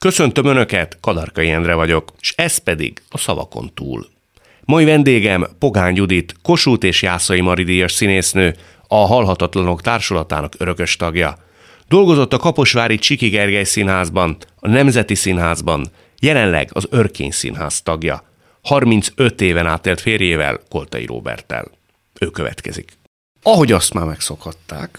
Köszöntöm Önöket, Kadarkai Endre vagyok, és ez pedig a Szavakon túl. Mai vendégem Pogány Judit, Kossuth és Jászai Maridíjas színésznő, a Halhatatlanok Társulatának örökös tagja. Dolgozott a Kaposvári Csiki Gergely Színházban, a Nemzeti Színházban, jelenleg az Örkény Színház tagja. 35 éven átélt férjével, Koltai Róbertel. Ő következik. Ahogy azt már megszokhatták,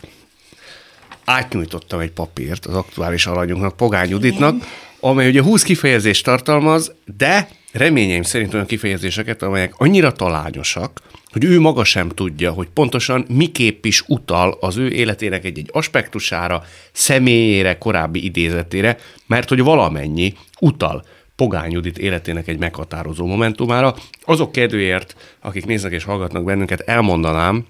átnyújtottam egy papírt az aktuális alanyunknak, Pogány Juditnak, amely ugye 20 kifejezést tartalmaz, de reményeim szerint olyan kifejezéseket, amelyek annyira talányosak, hogy ő maga sem tudja, hogy pontosan miképp is utal az ő életének egy-egy aspektusára, személyére, korábbi idézetére, mert hogy valamennyi utal Pogány Judit életének egy meghatározó momentumára. Azok kedvéért, akik néznek és hallgatnak bennünket, elmondanám,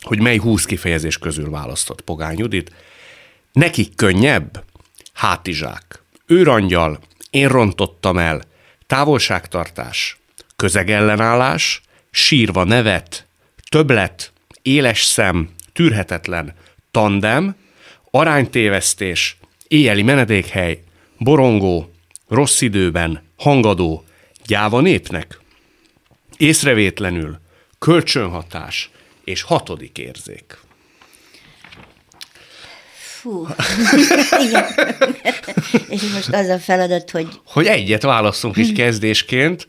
hogy mely 20 kifejezés közül választott Pogány Judit. Nekik könnyebb? Hátizsák. Őrangyal. Én rontottam el. Távolságtartás. Közegellenállás. Sírva nevet. Többlet. Éles szem. Tűrhetetlen. Tandem. Aránytévesztés. Éjjeli menedékhely. Borongó. Rossz időben. Hangadó. Gyáva népnek. Észrevétlenül. Kölcsönhatás és hatodik érzék. Fú. Igen. És most az a feladat, hogy Hogy egyet válasszunk is kezdésként,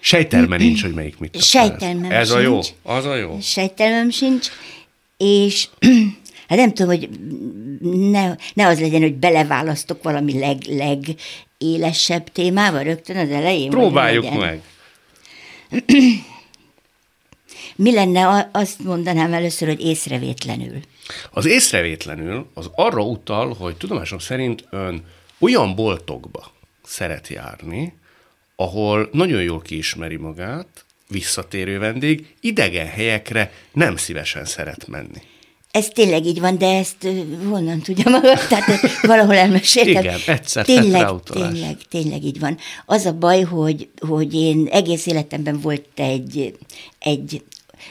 sejtelme nincs, hogy melyik mit. Sejtelmem Ez a jó, sincs. az a jó. sejtelmem sincs, és hát nem tudom, hogy ne, ne az legyen, hogy beleválasztok valami leg, legélesebb témába rögtön az elején. Próbáljuk meg. Mi lenne, azt mondanám először, hogy észrevétlenül. Az észrevétlenül az arra utal, hogy tudomásom szerint ön olyan boltokba szeret járni, ahol nagyon jól kiismeri magát, visszatérő vendég, idegen helyekre nem szívesen szeret menni. Ez tényleg így van, de ezt honnan tudja maga? Tehát valahol elmeséltem. Igen, egyszer tényleg, tényleg, tényleg így van. Az a baj, hogy, hogy én egész életemben volt egy, egy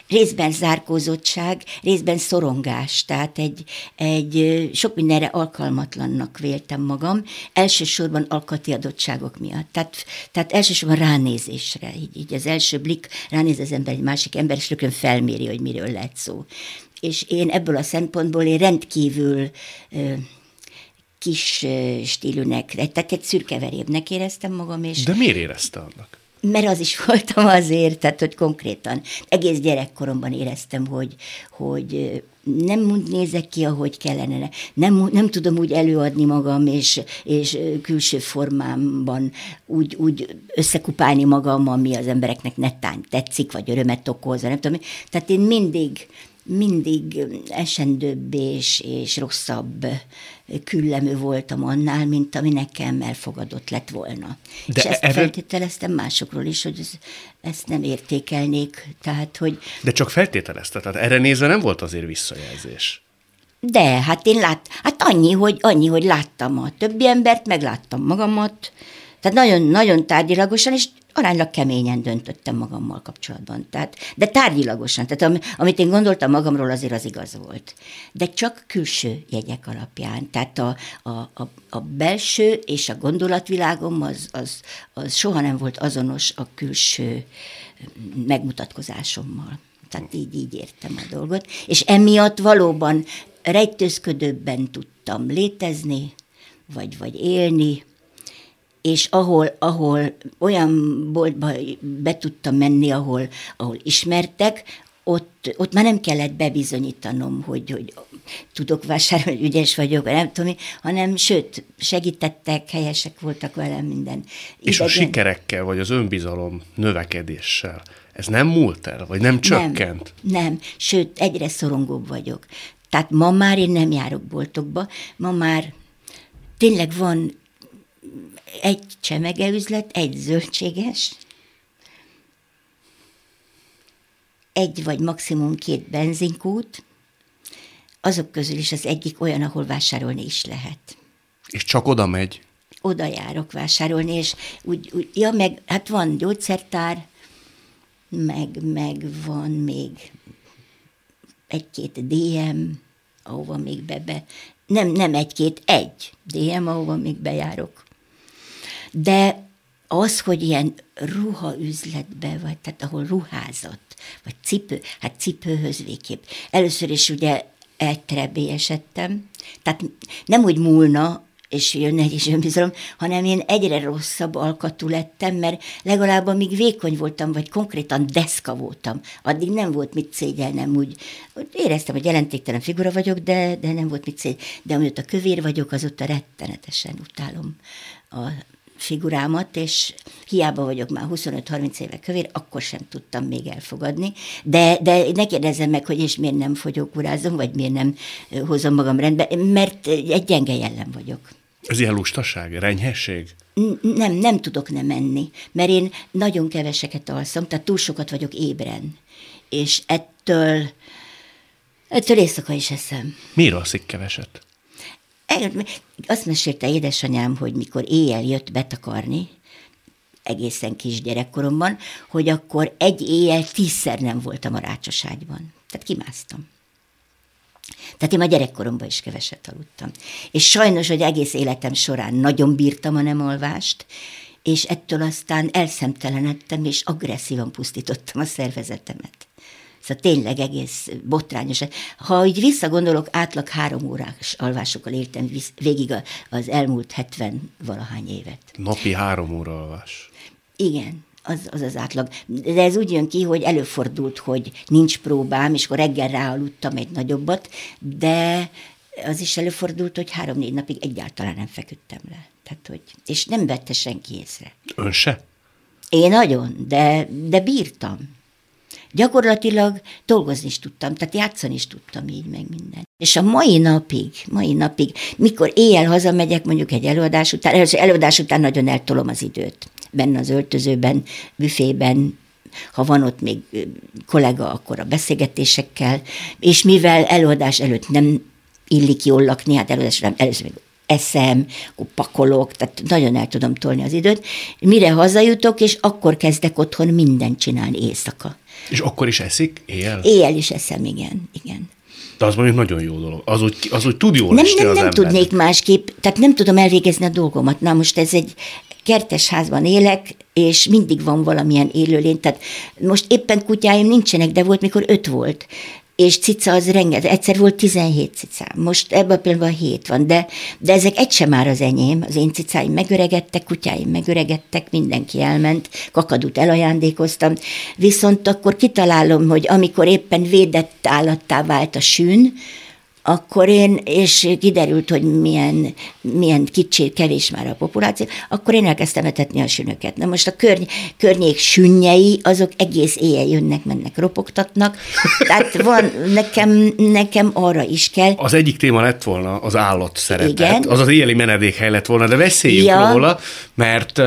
részben zárkózottság, részben szorongás, tehát egy, egy sok mindenre alkalmatlannak véltem magam, elsősorban alkati adottságok miatt. Tehát, tehát elsősorban ránézésre, így, így az első blik, ránéz az ember egy másik ember, és rögtön felméri, hogy miről lehet szó. És én ebből a szempontból én rendkívül kis stílűnek, tehát egy szürkeverébbnek éreztem magam, és De miért érezte annak? Mert az is voltam azért, tehát hogy konkrétan egész gyerekkoromban éreztem, hogy, hogy nem úgy nézek ki, ahogy kellene, nem, nem tudom úgy előadni magam, és, és külső formámban úgy, úgy összekupálni magam, ami az embereknek nettán tetszik, vagy örömet okoz, nem tudom. Tehát én mindig, mindig esendőbb és, és rosszabb küllemű voltam annál, mint ami nekem elfogadott lett volna. De és ezt erről- feltételeztem másokról is, hogy ez, ezt nem értékelnék, tehát, hogy De csak feltételezte, tehát erre nézve nem volt azért visszajelzés. de, hát én lát, hát annyi, hogy, annyi, hogy láttam a többi embert, megláttam magamat, tehát nagyon, nagyon tárgyilagosan, és aránylag keményen döntöttem magammal kapcsolatban. Tehát, de tárgyilagosan, tehát am, amit én gondoltam magamról, azért az igaz volt. De csak külső jegyek alapján. Tehát a, a, a, a belső és a gondolatvilágom az, az, az soha nem volt azonos a külső megmutatkozásommal. Tehát így, így értem a dolgot. És emiatt valóban rejtőzködőbben tudtam létezni, vagy, vagy élni, és ahol, ahol olyan boltba be tudtam menni, ahol, ahol ismertek, ott, ott már nem kellett bebizonyítanom, hogy, hogy tudok vásárolni, ügyes vagyok, vagy nem tudom, hanem sőt, segítettek, helyesek voltak velem minden. És a idegen- sikerekkel, vagy az önbizalom növekedéssel, ez nem múlt el, vagy nem csökkent? Nem, nem, sőt, egyre szorongóbb vagyok. Tehát ma már én nem járok boltokba, ma már tényleg van egy csemegeüzlet, egy zöldséges, egy vagy maximum két benzinkút, azok közül is az egyik olyan, ahol vásárolni is lehet. És csak oda megy? Oda járok vásárolni, és úgy, úgy ja, meg hát van gyógyszertár, meg, meg van még egy-két DM, ahova még bebe. Nem, nem egy-két, egy DM, ahova még bejárok. De az, hogy ilyen ruhaüzletbe vagy, tehát ahol ruházat, vagy cipő, hát cipőhöz végképp. Először is ugye eltrebé esettem, tehát nem úgy múlna, és jön egy is önbizalom, hanem én egyre rosszabb alkatú lettem, mert legalább amíg vékony voltam, vagy konkrétan deszka voltam, addig nem volt mit szégyelnem, úgy éreztem, hogy jelentéktelen figura vagyok, de, de nem volt mit szégyelnem. De amióta kövér vagyok, azóta rettenetesen utálom a figurámat, és hiába vagyok már 25-30 éve kövér, akkor sem tudtam még elfogadni. De, de ne kérdezzem meg, hogy és miért nem fogyókúrázom, vagy miért nem hozom magam rendbe, mert egy gyenge jellem vagyok. Ez ilyen lustaság, renyhesség? Nem, nem tudok nem menni, mert én nagyon keveseket alszom, tehát túl sokat vagyok ébren. És ettől, ettől éjszaka is eszem. Miért alszik keveset? Azt mesélte édesanyám, hogy mikor éjjel jött betakarni, egészen kis gyerekkoromban, hogy akkor egy éjjel tízszer nem voltam a rácsoságban. Tehát kimásztam. Tehát én a gyerekkoromban is keveset aludtam. És sajnos, hogy egész életem során nagyon bírtam a nem alvást, és ettől aztán elszemtelenedtem, és agresszívan pusztítottam a szervezetemet. Szóval tényleg egész botrányos. Ha így visszagondolok, átlag három órás alvásokkal éltem végig az elmúlt 70 valahány évet. Napi három óra alvás. Igen, az, az az átlag. De ez úgy jön ki, hogy előfordult, hogy nincs próbám, és akkor reggel ráaludtam egy nagyobbat, de az is előfordult, hogy három-négy napig egyáltalán nem feküdtem le. Tehát, hogy, és nem vette senki észre. Ön se? Én nagyon, de, de bírtam. Gyakorlatilag dolgozni is tudtam, tehát játszani is tudtam így meg minden. És a mai napig, mai napig, mikor éjjel hazamegyek mondjuk egy előadás után, először előadás után nagyon eltolom az időt. Benne az öltözőben, büfében, ha van ott még kollega, akkor a beszélgetésekkel, és mivel előadás előtt nem illik jól lakni, hát előadás után először még eszem, akkor pakolok, tehát nagyon el tudom tolni az időt. Mire hazajutok, és akkor kezdek otthon mindent csinálni éjszaka. És akkor is eszik? Éjjel? Éjjel is eszem, igen, igen. De az mondjuk nagyon jó dolog. Az úgy, az úgy tud jól nem, nem, nem, az nem ember. tudnék másképp, tehát nem tudom elvégezni a dolgomat. Na most ez egy kertes házban élek, és mindig van valamilyen élőlény. Tehát most éppen kutyáim nincsenek, de volt, mikor öt volt és cica az rengeteg, egyszer volt 17 cicám, most ebben pillanatban 7 van, de, de ezek egy sem már az enyém, az én cicáim megöregedtek, kutyáim megöregedtek, mindenki elment, kakadut elajándékoztam, viszont akkor kitalálom, hogy amikor éppen védett állattá vált a sűn, akkor én, és kiderült, hogy milyen, milyen kicsi, kevés már a populáció, akkor én elkezdtem etetni a sünöket. Na most a körny, környék sünnyei, azok egész éjjel jönnek, mennek, ropogtatnak. Tehát van, nekem, nekem arra is kell. Az egyik téma lett volna az állat szeretet, Igen. az az éjjeli menedékhely lett volna, de beszéljünk Ja. róla, mert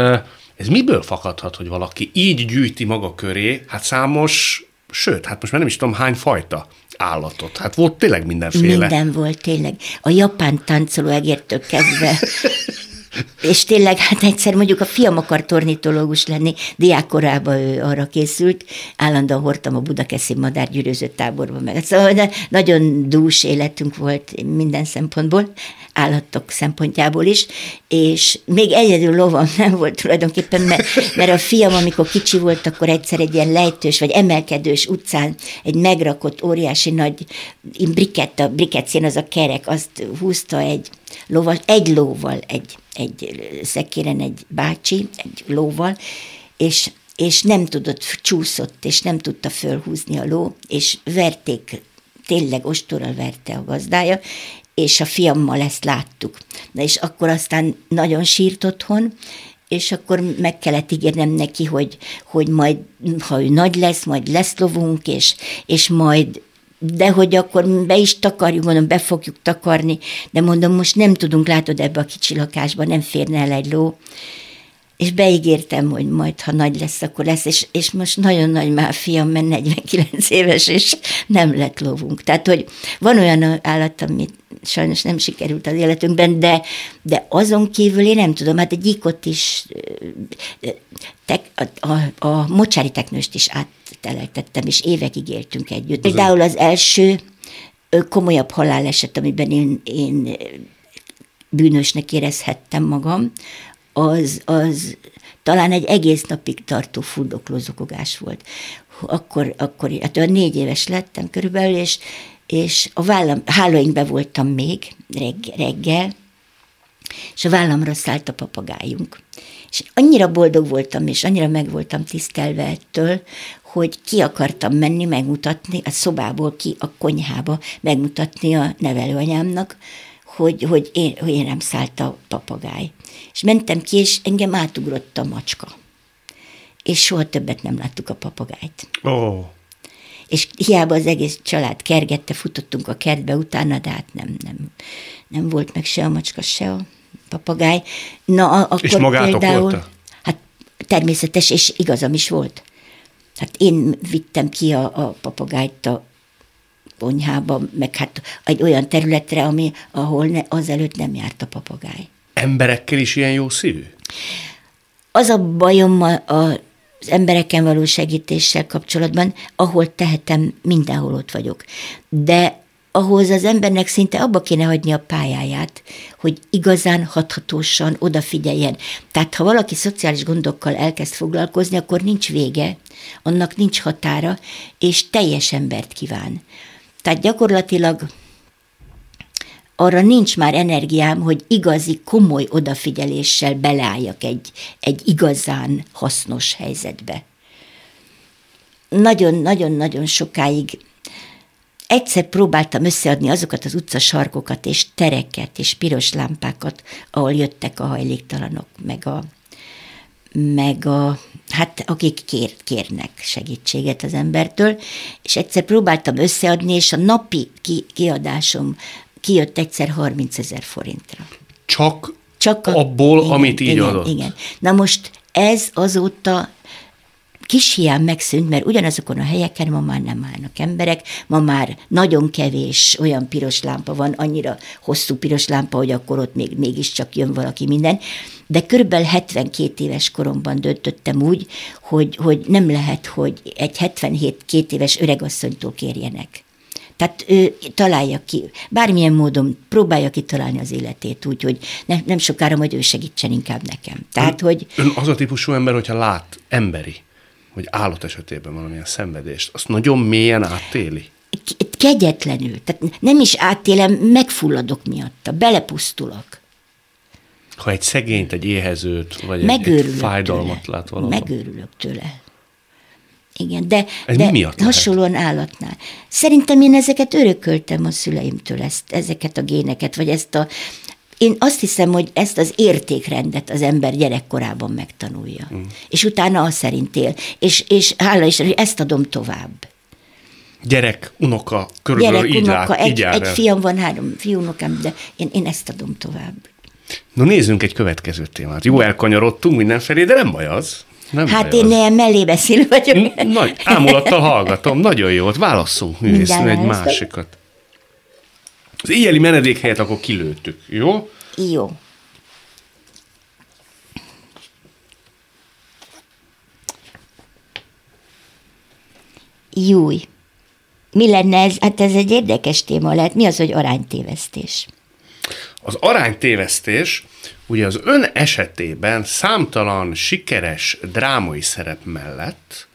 ez miből fakadhat, hogy valaki így gyűjti maga köré, hát számos, sőt, hát most már nem is tudom hány fajta állatot. Hát volt tényleg mindenféle. Minden volt tényleg. A japán táncoló egértől kezdve. És tényleg, hát egyszer mondjuk a fiam akart ornitológus lenni, diákkorában ő arra készült, állandóan hordtam a Budakeszi madárgyűröző táborba meg. Szóval de nagyon dús életünk volt minden szempontból, állatok szempontjából is, és még egyedül lovam nem volt tulajdonképpen, mert, mert a fiam, amikor kicsi volt, akkor egyszer egy ilyen lejtős vagy emelkedős utcán egy megrakott óriási nagy brikett, a briketszén az a kerek, azt húzta egy lóval, egy lóval, egy, egy szekéren egy bácsi, egy lóval, és, és nem tudott, csúszott, és nem tudta fölhúzni a ló, és verték, tényleg ostorral verte a gazdája, és a fiammal ezt láttuk. Na és akkor aztán nagyon sírt otthon, és akkor meg kellett ígérnem neki, hogy, hogy majd, ha ő nagy lesz, majd lesz lovunk, és, és majd de hogy akkor be is takarjuk, mondom, be fogjuk takarni, de mondom, most nem tudunk, látod, ebbe a kicsi lakásba nem férne el egy ló. és beígértem, hogy majd, ha nagy lesz, akkor lesz, és, és most nagyon nagy már fiam, mert 49 éves, és nem lett lovunk. Tehát, hogy van olyan állat, amit sajnos nem sikerült az életünkben, de, de azon kívül én nem tudom, hát egy gyíkot is, tek, a, a, a mocsári teknőst is átteleltettem, és évekig éltünk együtt. Például az első komolyabb haláleset, amiben én, én bűnösnek érezhettem magam, az, az talán egy egész napig tartó fuldoklózokogás volt. Akkor, akkor hát olyan négy éves lettem körülbelül, és, és a vállam, hálóinkbe voltam még reg, reggel, és a vállamra szállt a papagájunk. És annyira boldog voltam, és annyira meg voltam tisztelve ettől, hogy ki akartam menni megmutatni a szobából ki a konyhába, megmutatni a nevelőanyámnak, hogy, hogy, én, hogy én nem szállt a papagáj. És mentem ki, és engem átugrott a macska. És soha többet nem láttuk a papagájt. Oh. És hiába az egész család kergette, futottunk a kertbe utána, de hát nem, nem, nem volt meg se a macska, se a papagáj. Na, akkor és magátok például, volt Hát természetes, és igazam is volt. Hát én vittem ki a, a papagájt a konyhába, meg hát egy olyan területre, ami, ahol ne, azelőtt nem járt a papagáj. Emberekkel is ilyen jó szívű? Az a bajom a, a, az embereken való segítéssel kapcsolatban, ahol tehetem, mindenhol ott vagyok. De ahhoz az embernek szinte abba kéne hagyni a pályáját, hogy igazán hathatósan odafigyeljen. Tehát ha valaki szociális gondokkal elkezd foglalkozni, akkor nincs vége, annak nincs határa, és teljes embert kíván. Tehát gyakorlatilag arra nincs már energiám, hogy igazi, komoly odafigyeléssel beleálljak egy, egy igazán hasznos helyzetbe. Nagyon-nagyon-nagyon sokáig egyszer próbáltam összeadni azokat az utcasarkokat és tereket és piros lámpákat, ahol jöttek a hajléktalanok, meg a, meg a, hát akik kér, kérnek segítséget az embertől, és egyszer próbáltam összeadni, és a napi ki, kiadásom kijött egyszer 30 ezer forintra. Csak, Csak a, abból, igen, amit így igen, adott? Igen. Na most ez azóta kis hiány megszűnt, mert ugyanazokon a helyeken ma már nem állnak emberek, ma már nagyon kevés olyan piros lámpa van, annyira hosszú piros lámpa, hogy akkor ott még, mégiscsak jön valaki minden, de körülbelül 72 éves koromban döntöttem úgy, hogy, hogy nem lehet, hogy egy 77 két éves öregasszonytól kérjenek. Tehát ő találja ki, bármilyen módon próbálja kitalálni az életét úgy, hogy ne, nem sokára majd ő segítsen inkább nekem. Tehát, ön, hogy... Ön az a típusú ember, hogyha lát emberi, vagy állat esetében valamilyen szenvedést, azt nagyon mélyen átéli? Kegyetlenül. Tehát nem is átélem, megfulladok miatta, belepusztulok. Ha egy szegényt, egy éhezőt, vagy egy, egy fájdalmat tőle. lát valahol. Megőrülök tőle. Igen, de, Ez de mi miatt hasonlóan lehet? állatnál. Szerintem én ezeket örököltem a szüleimtől, ezt, ezeket a géneket, vagy ezt a... Én azt hiszem, hogy ezt az értékrendet az ember gyerekkorában megtanulja. Mm. És utána azt szerint él. És, és hála is, hogy ezt adom tovább. Gyerek, unoka, körülbelül Gyerek, így, unoka, lát, egy, így egy fiam van, három fiúnokám, de én, én ezt adom tovább. No nézzünk egy következő témát. Jó elkanyarodtunk mindenfelé, de nem baj az. Nem hát baj én ilyen mellébeszélő vagyok. Nagy, ámulattal hallgatom, nagyon jó, ott válasszunk művésznő egy másikat. Az éjjeli menedékhelyet akkor kilőttük, jó? Jó. Júj. Mi lenne ez? Hát ez egy érdekes téma lehet. Mi az, hogy aránytévesztés? Az aránytévesztés, ugye az ön esetében számtalan sikeres drámai szerep mellett,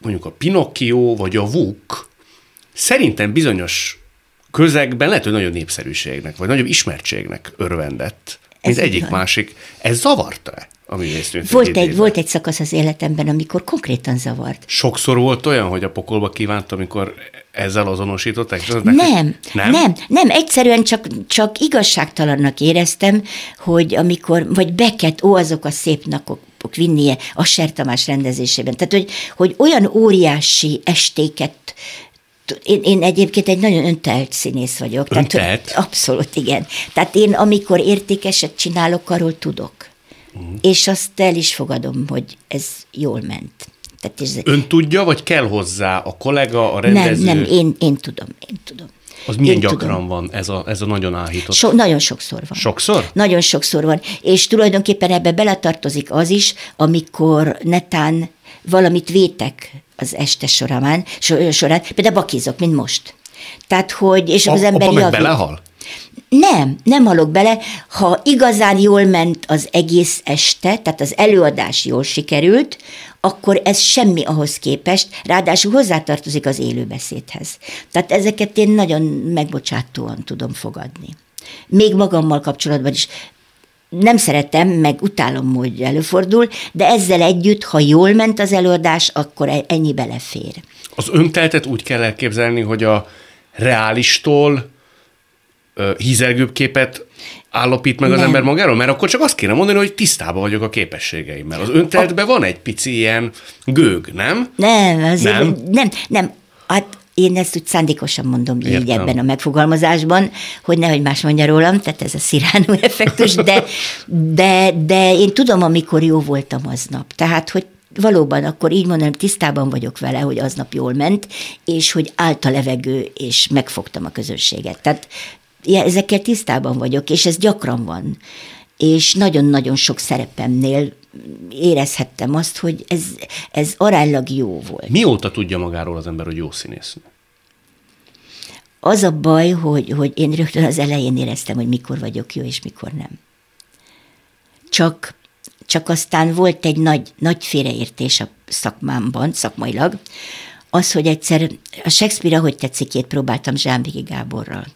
mondjuk a Pinocchio vagy a Vuk, szerintem bizonyos közegben lehet, hogy nagyobb népszerűségnek, vagy nagyobb ismertségnek örvendett, mint Ez egyik van. másik. Ez zavarta-e a? Volt egy, volt egy szakasz az életemben, amikor konkrétan zavart. Sokszor volt olyan, hogy a pokolba kívánt, amikor ezzel azonosították? Nem, nem, nem, nem, egyszerűen csak, csak igazságtalannak éreztem, hogy amikor, vagy Beckett, ó, azok a szép napok, Vinnie, a Ser Tamás rendezésében. Tehát, hogy, hogy olyan óriási estéket én, én egyébként egy nagyon öntelt színész vagyok. Öntelt? Tehát, abszolút, igen. Tehát én, amikor értékeset csinálok, arról tudok. uh-huh. és azt el is fogadom, hogy ez jól ment. Tehát ez... Ön tudja, vagy kell hozzá a kollega, a rendező? Nem, nem, én, én tudom, én tudom. Az milyen Én gyakran tudom. van ez a, ez a nagyon áhított? So, nagyon sokszor van. Sokszor? Nagyon sokszor van. És tulajdonképpen ebbe beletartozik az is, amikor netán valamit vétek az este során, során például bakizok, mint most. Tehát, hogy, és a, az ember javít. belehal? Nem, nem halok bele. Ha igazán jól ment az egész este, tehát az előadás jól sikerült, akkor ez semmi ahhoz képest, ráadásul hozzátartozik az élőbeszédhez. Tehát ezeket én nagyon megbocsátóan tudom fogadni. Még magammal kapcsolatban is nem szeretem, meg utálom, hogy előfordul, de ezzel együtt, ha jól ment az előadás, akkor e- ennyi belefér. Az önteltet úgy kell elképzelni, hogy a reálistól hízelgőbb képet állapít meg az nem. ember magáról? Mert akkor csak azt kéne mondani, hogy tisztában vagyok a képességeimmel. Az önteltben van egy pici ilyen gőg, nem? Nem, azért nem, nem, nem. Hát én ezt úgy szándékosan mondom Értem. így ebben a megfogalmazásban, hogy nehogy más mondja rólam, tehát ez a sziránú effektus, de, de, de én tudom, amikor jó voltam aznap. Tehát, hogy valóban akkor így mondanám, tisztában vagyok vele, hogy aznap jól ment, és hogy állt a levegő, és megfogtam a közönséget. Tehát ja, ezekkel tisztában vagyok, és ez gyakran van. És nagyon-nagyon sok szerepemnél érezhettem azt, hogy ez, ez aránylag jó volt. Mióta tudja magáról az ember, hogy jó színésznő? Az a baj, hogy, hogy én rögtön az elején éreztem, hogy mikor vagyok jó, és mikor nem. Csak, csak aztán volt egy nagy, nagy félreértés a szakmámban, szakmailag, az, hogy egyszer a Shakespeare, ahogy tetszikét próbáltam Zsámbéki Gáborral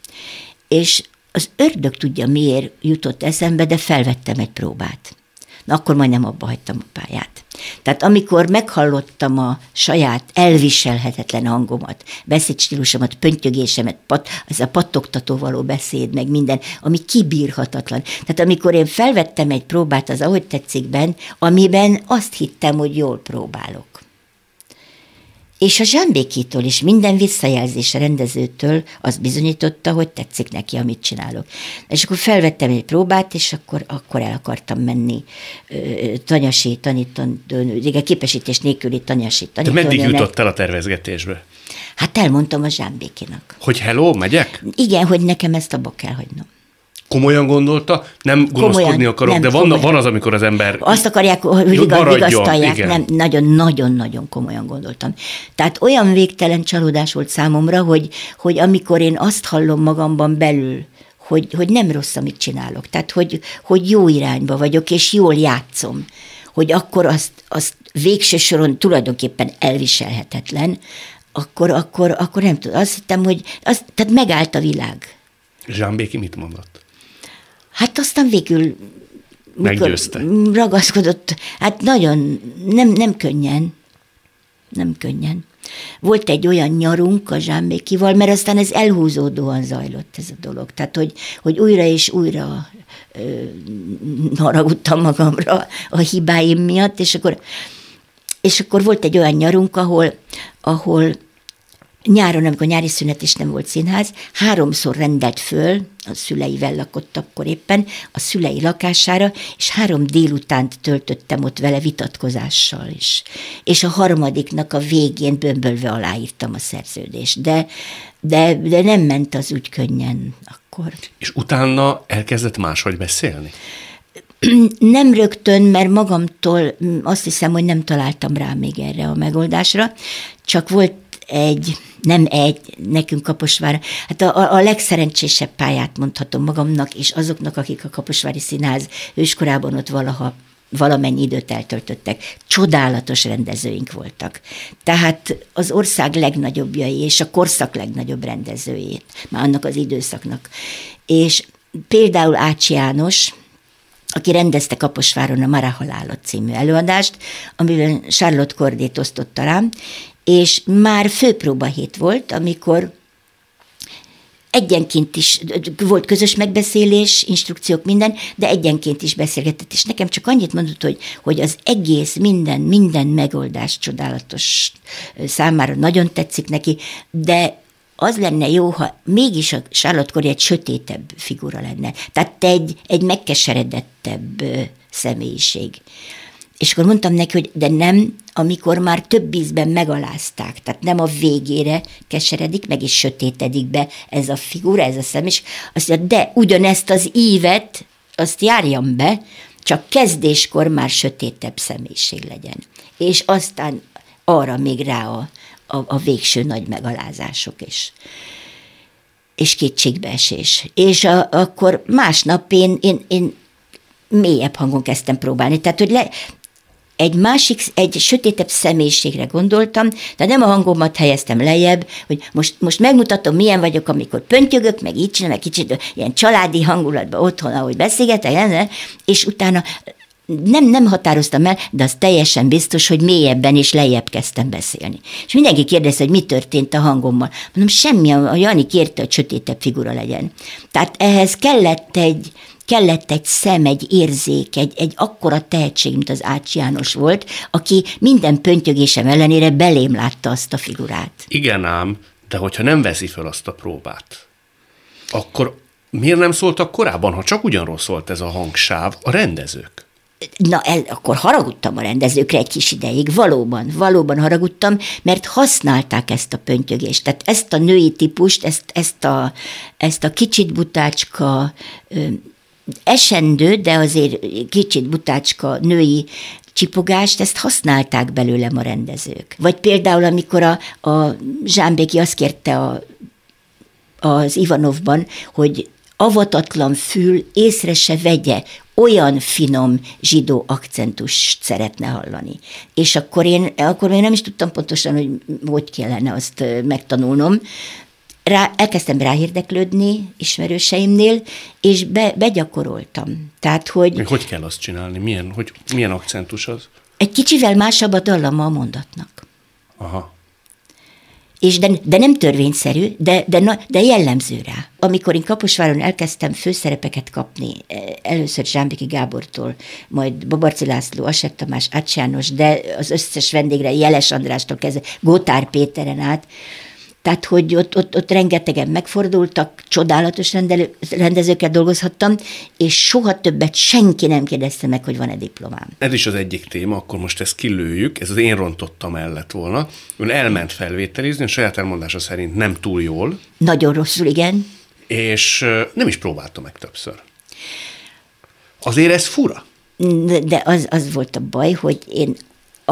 és az ördög tudja, miért jutott eszembe, de felvettem egy próbát. Na, akkor majdnem abba hagytam a pályát. Tehát amikor meghallottam a saját elviselhetetlen hangomat, beszédstílusomat, pöntjögésemet, pat, ez a pattogtató való beszéd, meg minden, ami kibírhatatlan. Tehát amikor én felvettem egy próbát az Ahogy tetszikben, amiben azt hittem, hogy jól próbálok. És a Zsámbékitól is minden visszajelzés a rendezőtől az bizonyította, hogy tetszik neki, amit csinálok. És akkor felvettem egy próbát, és akkor, akkor el akartam menni tanyasi tanítan, igen, képesítés nélküli tanyasi tanítónőnek. De meddig jutott el a tervezgetésbe? Hát elmondtam a Zsámbékinak. Hogy hello, megyek? Igen, hogy nekem ezt abba kell hagynom komolyan gondolta, nem gonoszkodni akarok, nem, de van, van az, amikor az ember Azt akarják, hogy vigasztalják, nem, nagyon-nagyon-nagyon komolyan gondoltam. Tehát olyan végtelen csalódás volt számomra, hogy, hogy amikor én azt hallom magamban belül, hogy, hogy nem rossz, amit csinálok, tehát hogy, hogy jó irányba vagyok, és jól játszom, hogy akkor azt, azt végső soron tulajdonképpen elviselhetetlen, akkor, akkor, akkor nem tudom, azt hittem, hogy az, tehát megállt a világ. Zsámbéki mit mondott? Hát aztán végül Meggyőzte. ragaszkodott, hát nagyon, nem, nem könnyen, nem könnyen. Volt egy olyan nyarunk a Zsámbékival, mert aztán ez elhúzódóan zajlott ez a dolog. Tehát, hogy, hogy újra és újra ö, haragudtam magamra a hibáim miatt, és akkor, és akkor volt egy olyan nyarunk, ahol, ahol nyáron, amikor nyári szünet is nem volt színház, háromszor rendelt föl, a szüleivel lakott akkor éppen, a szülei lakására, és három délutánt töltöttem ott vele vitatkozással is. És a harmadiknak a végén bömbölve aláírtam a szerződést, de, de, de nem ment az úgy könnyen akkor. És utána elkezdett máshogy beszélni? Nem rögtön, mert magamtól azt hiszem, hogy nem találtam rá még erre a megoldásra, csak volt egy, nem egy, nekünk Kaposvár, hát a, a legszerencsésebb pályát mondhatom magamnak, és azoknak, akik a Kaposvári Színház őskorában ott valaha valamennyi időt eltöltöttek. Csodálatos rendezőink voltak. Tehát az ország legnagyobbjai és a korszak legnagyobb rendezőjét, már annak az időszaknak. És például Ács János, aki rendezte Kaposváron a Mara Halálot című előadást, amiben Charlotte Cordét osztotta rám, és már főpróba hét volt, amikor egyenként is volt közös megbeszélés, instrukciók, minden, de egyenként is beszélgetett, és nekem csak annyit mondott, hogy, hogy az egész, minden, minden megoldás csodálatos számára nagyon tetszik neki, de az lenne jó, ha mégis a Charlotte Corey egy sötétebb figura lenne. Tehát te egy, egy megkeseredettebb személyiség. És akkor mondtam neki, hogy de nem, amikor már több ízben megalázták, tehát nem a végére keseredik, meg is sötétedik be ez a figura, ez a szem, és azt mondja, de ugyanezt az ívet, azt járjam be, csak kezdéskor már sötétebb személyiség legyen. És aztán arra még rá a, a, a végső nagy megalázások is és kétségbeesés. És a, akkor másnap én, én, én mélyebb hangon kezdtem próbálni. Tehát, hogy le, egy másik, egy sötétebb személyiségre gondoltam, de nem a hangomat helyeztem lejjebb, hogy most, most megmutatom, milyen vagyok, amikor pöntyögök, meg így csinálom, meg kicsit ilyen családi hangulatban otthon, ahogy beszélgetek, és utána nem, nem határoztam el, de az teljesen biztos, hogy mélyebben és lejjebb kezdtem beszélni. És mindenki kérdezte, hogy mi történt a hangommal. Mondom, semmi, a Jani kérte, hogy sötétebb figura legyen. Tehát ehhez kellett egy, kellett egy szem, egy érzék, egy, egy akkora tehetség, mint az Ács János volt, aki minden pöntyögésem ellenére belém látta azt a figurát. Igen ám, de hogyha nem veszi fel azt a próbát, akkor miért nem szóltak korábban, ha csak ugyanról szólt ez a hangsáv, a rendezők? Na, el, akkor haragudtam a rendezőkre egy kis ideig, valóban, valóban haragudtam, mert használták ezt a pöntyögést, tehát ezt a női típust, ezt, ezt, a, ezt a kicsit butácska, esendő, de azért kicsit butácska női csipogást, ezt használták belőlem a rendezők. Vagy például, amikor a, a Zsámbéki azt kérte a, az Ivanovban, hogy avatatlan fül észre se vegye, olyan finom zsidó akcentust szeretne hallani. És akkor én, akkor én nem is tudtam pontosan, hogy hogy kellene azt megtanulnom, rá, elkezdtem ráhirdeklődni ismerőseimnél, és be, begyakoroltam. Tehát, hogy... Mi hogy kell azt csinálni? Milyen, hogy, milyen akcentus az? Egy kicsivel másabb a dallama a mondatnak. Aha. És de, de nem törvényszerű, de, de, de jellemző rá. Amikor én Kaposváron elkezdtem főszerepeket kapni, eh, először Zsámbiki Gábortól, majd Babarci László, Asek Tamás, Ács János, de az összes vendégre Jeles Andrástól kezdve, Gótár Péteren át, tehát, hogy ott, ott, ott rengetegen megfordultak, csodálatos rendelő, rendezőkkel dolgozhattam, és soha többet senki nem kérdezte meg, hogy van-e diplomám. Ez is az egyik téma, akkor most ezt kilőjük, ez az én rontottam el lett volna. Ön elment felvételizni, a saját elmondása szerint nem túl jól. Nagyon rosszul, igen. És nem is próbálta meg többször. Azért ez fura. De az, az volt a baj, hogy én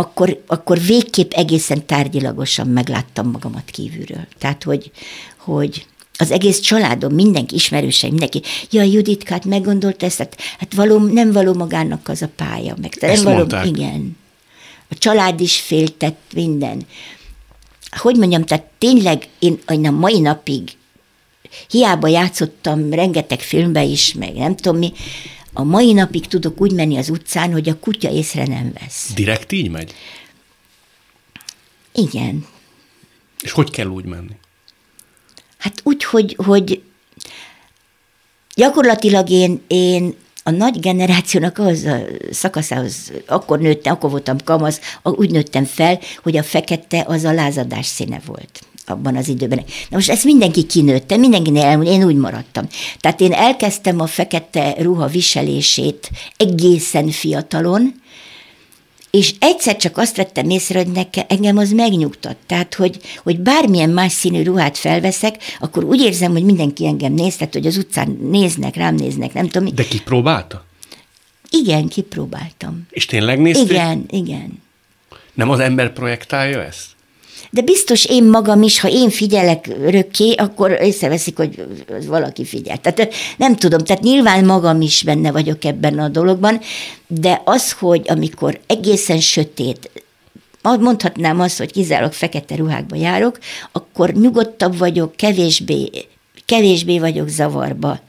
akkor, akkor végképp egészen tárgyilagosan megláttam magamat kívülről. Tehát, hogy, hogy az egész családom, mindenki, ismerőseim, mindenki, ja, Juditkát meggondolt ezt, hát, hát való, nem való magának az a pálya. Meg, ezt nem való, mondták. Igen. A család is féltett minden. Hogy mondjam, tehát tényleg én a mai napig hiába játszottam rengeteg filmbe is, meg nem tudom mi, a mai napig tudok úgy menni az utcán, hogy a kutya észre nem vesz. Direkt így megy? Igen. És hogy kell úgy menni? Hát úgy, hogy, hogy gyakorlatilag én, én a nagy generációnak az a szakaszához, akkor nőttem, akkor voltam kamasz, úgy nőttem fel, hogy a fekete az a lázadás színe volt abban az időben. Na most ezt mindenki kinőtte, mindenkinél elmondja, én úgy maradtam. Tehát én elkezdtem a fekete ruha viselését egészen fiatalon, és egyszer csak azt vettem észre, hogy nekem, engem az megnyugtat. Tehát, hogy, hogy bármilyen más színű ruhát felveszek, akkor úgy érzem, hogy mindenki engem néz, tehát, hogy az utcán néznek, rám néznek, nem tudom. De kipróbálta? Igen, kipróbáltam. És tényleg nézték? Igen, igen. Nem az ember projektálja ezt? De biztos én magam is, ha én figyelek örökké, akkor észreveszik, hogy valaki figyel. Tehát nem tudom, tehát nyilván magam is benne vagyok ebben a dologban, de az, hogy amikor egészen sötét, mondhatnám azt, hogy kizárólag fekete ruhákba járok, akkor nyugodtabb vagyok, kevésbé, kevésbé vagyok zavarba.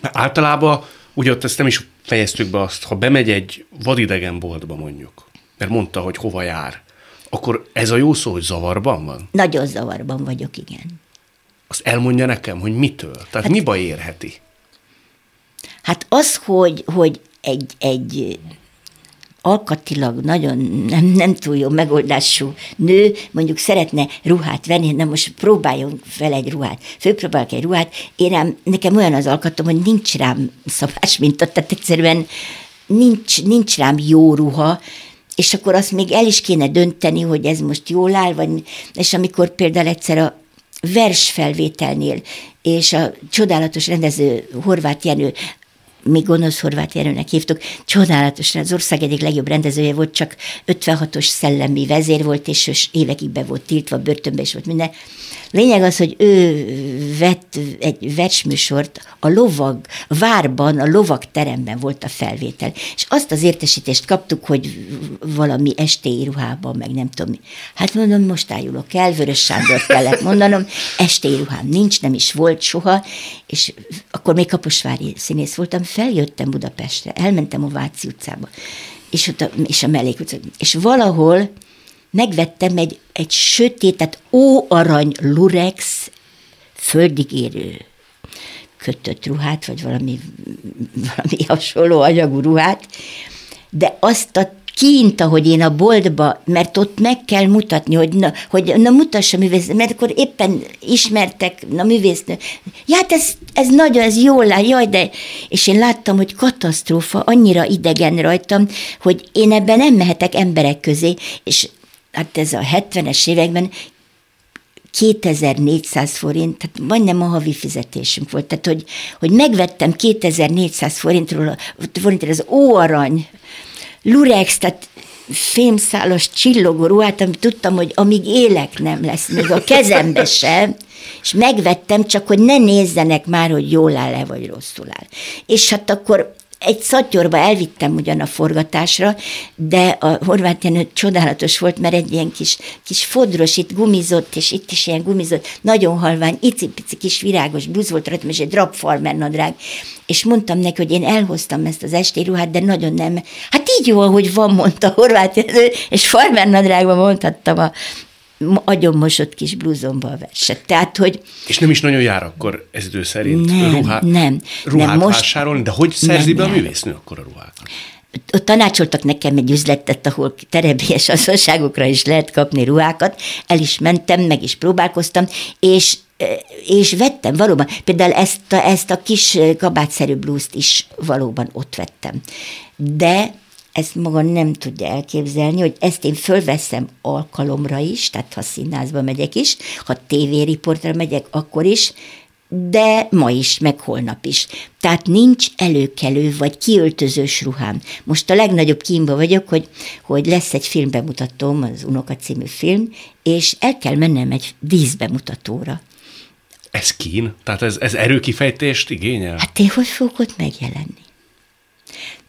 Általában, ugye ott ezt nem is fejeztük be azt, ha bemegy egy vadidegen boltba mondjuk, mert mondta, hogy hova jár, akkor ez a jó szó, hogy zavarban van? Nagyon zavarban vagyok, igen. Azt elmondja nekem, hogy mitől? Tehát hát, mi baj érheti? Hát az, hogy, hogy egy, egy alkatilag nagyon nem, nem túl jó megoldású nő, mondjuk szeretne ruhát venni, na most próbáljon fel egy ruhát, főpróbálok egy ruhát, én rám, nekem olyan az alkatom, hogy nincs rám szabás minta, tehát egyszerűen nincs, nincs rám jó ruha, és akkor azt még el is kéne dönteni, hogy ez most jól áll, vagy, és amikor például egyszer a versfelvételnél, és a csodálatos rendező Horváth Jenő mi gonosz Horváth Jenőnek hívtuk, csodálatos, az ország egyik legjobb rendezője volt, csak 56-os szellemi vezér volt, és évekig be volt tiltva, börtönbe is volt minden, Lényeg az, hogy ő vett egy versműsort a lovag, várban, a lovag teremben volt a felvétel, és azt az értesítést kaptuk, hogy valami estéi ruhában, meg nem tudom mi. Hát mondom, most ájulok el, Vörös Sándor kellett mondanom, estéi ruhám nincs, nem is volt soha, és akkor még Kaposvári színész voltam, feljöttem Budapestre, elmentem a Váci utcába, és, ott a, és a Mellék utcába, és valahol megvettem egy, egy sötétet óarany lurex földigérő kötött ruhát, vagy valami, valami hasonló anyagú ruhát, de azt a kint, ahogy én a boltba, mert ott meg kell mutatni, hogy na, hogy na mutassa művésznő, mert akkor éppen ismertek, na művésznő. Ja, hát ez, ez nagyon, ez jól áll, jaj, de... És én láttam, hogy katasztrófa, annyira idegen rajtam, hogy én ebben nem mehetek emberek közé, és hát ez a 70-es években 2400 forint, tehát majdnem a havi fizetésünk volt. Tehát, hogy, hogy megvettem 2400 forintról, forintról az óarany, lurex, tehát fémszálas csillogó ruhát, amit tudtam, hogy amíg élek nem lesz, még a kezembe sem, és megvettem, csak hogy ne nézzenek már, hogy jól áll-e, vagy rosszul áll. És hát akkor egy szatyorba elvittem ugyan a forgatásra, de a horvát Jenő csodálatos volt, mert egy ilyen kis, kis fodros, itt gumizott, és itt is ilyen gumizott, nagyon halvány, icipici kis virágos blusz volt rajtam, és egy drapfarmer nadrág, és mondtam neki, hogy én elhoztam ezt az esti ruhát, de nagyon nem. Hát így jó, hogy van, mondta Horváth Jenő, és farmer nadrágban mondhattam a, agyonmosott kis blúzomba a verset. Tehát, hogy... És nem is nagyon jár akkor ez idő szerint nem, ruhá, nem, ruhát nem, most, vásárolni, de hogy szerzi nem, be a művésznő akkor a ruhákat? Ott tanácsoltak nekem egy üzletet, ahol terebélyes asszonságokra is lehet kapni ruhákat, el is mentem, meg is próbálkoztam, és és vettem valóban, például ezt a, ezt a kis kabátszerű blúzt is valóban ott vettem. De ezt maga nem tudja elképzelni, hogy ezt én fölveszem alkalomra is, tehát ha színházba megyek is, ha tévériportra megyek, akkor is, de ma is, meg holnap is. Tehát nincs előkelő vagy kiöltözős ruhám. Most a legnagyobb kínba vagyok, hogy, hogy lesz egy filmbemutatom, az Unoka című film, és el kell mennem egy díszbemutatóra. Ez kín? Tehát ez, ez erőkifejtést igényel? Hát én hogy fogok ott megjelenni?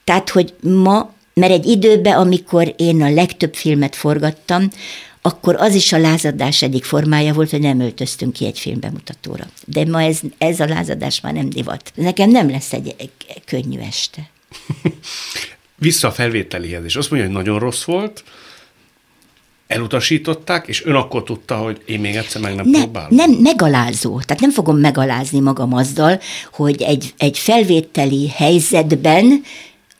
Tehát, hogy ma mert egy időben, amikor én a legtöbb filmet forgattam, akkor az is a lázadás egyik formája volt, hogy nem öltöztünk ki egy filmbemutatóra. De ma ez, ez a lázadás már nem divat. Nekem nem lesz egy, egy könnyű este. Vissza a felvételihez, és azt mondja, hogy nagyon rossz volt, elutasították, és ön akkor tudta, hogy én még egyszer meg nem ne, próbálom? Nem, megalázó. Tehát nem fogom megalázni magam azzal, hogy egy, egy felvételi helyzetben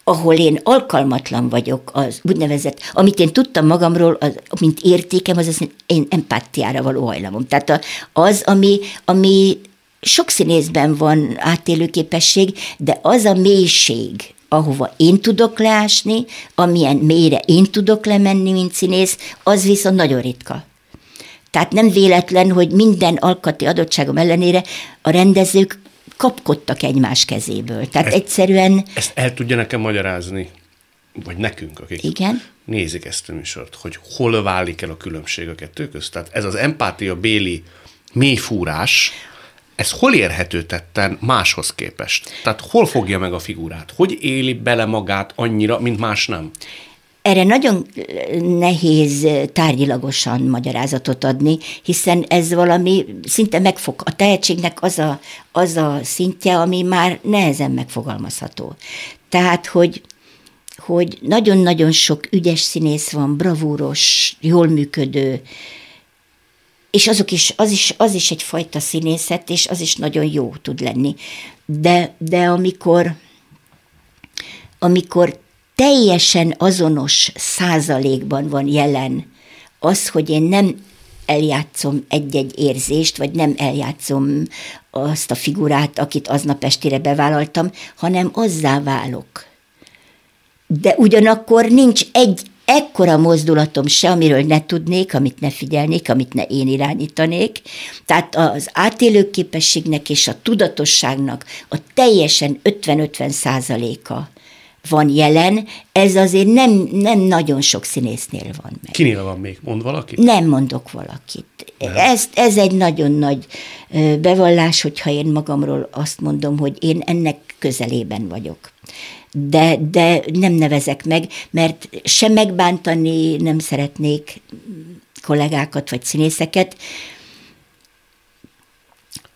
ahol én alkalmatlan vagyok, az úgynevezett, amit én tudtam magamról, az, mint értékem, az az én empátiára való hajlamom. Tehát az, ami, ami sok színészben van átélő képesség, de az a mélység, ahova én tudok leásni, amilyen mélyre én tudok lemenni, mint színész, az viszont nagyon ritka. Tehát nem véletlen, hogy minden alkati adottságom ellenére a rendezők kapkodtak egymás kezéből. Tehát ezt, egyszerűen... Ezt el tudja nekem magyarázni, vagy nekünk, akik Igen? nézik ezt a műsort, hogy hol válik el a különbség a kettő közt? Tehát ez az empátia béli mélyfúrás, ez hol érhető tetten máshoz képest? Tehát hol fogja meg a figurát? Hogy éli bele magát annyira, mint más nem? Erre nagyon nehéz tárgyilagosan magyarázatot adni, hiszen ez valami szinte megfog, a tehetségnek az a, az a szintje, ami már nehezen megfogalmazható. Tehát, hogy hogy nagyon-nagyon sok ügyes színész van, bravúros, jól működő, és azok is, az, is, az is egyfajta színészet, és az is nagyon jó tud lenni. De, de amikor, amikor teljesen azonos százalékban van jelen az, hogy én nem eljátszom egy-egy érzést, vagy nem eljátszom azt a figurát, akit aznap estére bevállaltam, hanem azzá válok. De ugyanakkor nincs egy ekkora mozdulatom se, amiről ne tudnék, amit ne figyelnék, amit ne én irányítanék. Tehát az átélő képességnek és a tudatosságnak a teljesen 50-50 százaléka van jelen, ez azért nem, nem nagyon sok színésznél van meg. Kinél van még? Mond valaki? Nem mondok valakit. Ez, ez egy nagyon nagy bevallás, hogyha én magamról azt mondom, hogy én ennek közelében vagyok. De, de nem nevezek meg, mert sem megbántani nem szeretnék kollégákat vagy színészeket,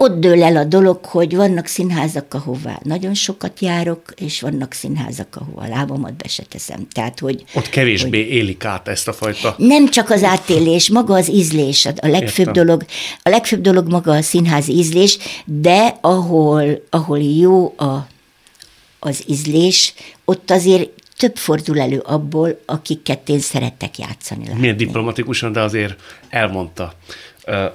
ott dől el a dolog, hogy vannak színházak, ahová nagyon sokat járok, és vannak színházak, ahova a lábamat be se teszem. Tehát, hogy, Ott kevésbé hogy élik át ezt a fajta... Nem csak az átélés, maga az ízlés, a legfőbb Értem. dolog, a legfőbb dolog maga a színházi ízlés, de ahol, ahol jó a, az ízlés, ott azért több fordul elő abból, akiket én szeretek játszani. Látni. Milyen diplomatikusan, de azért elmondta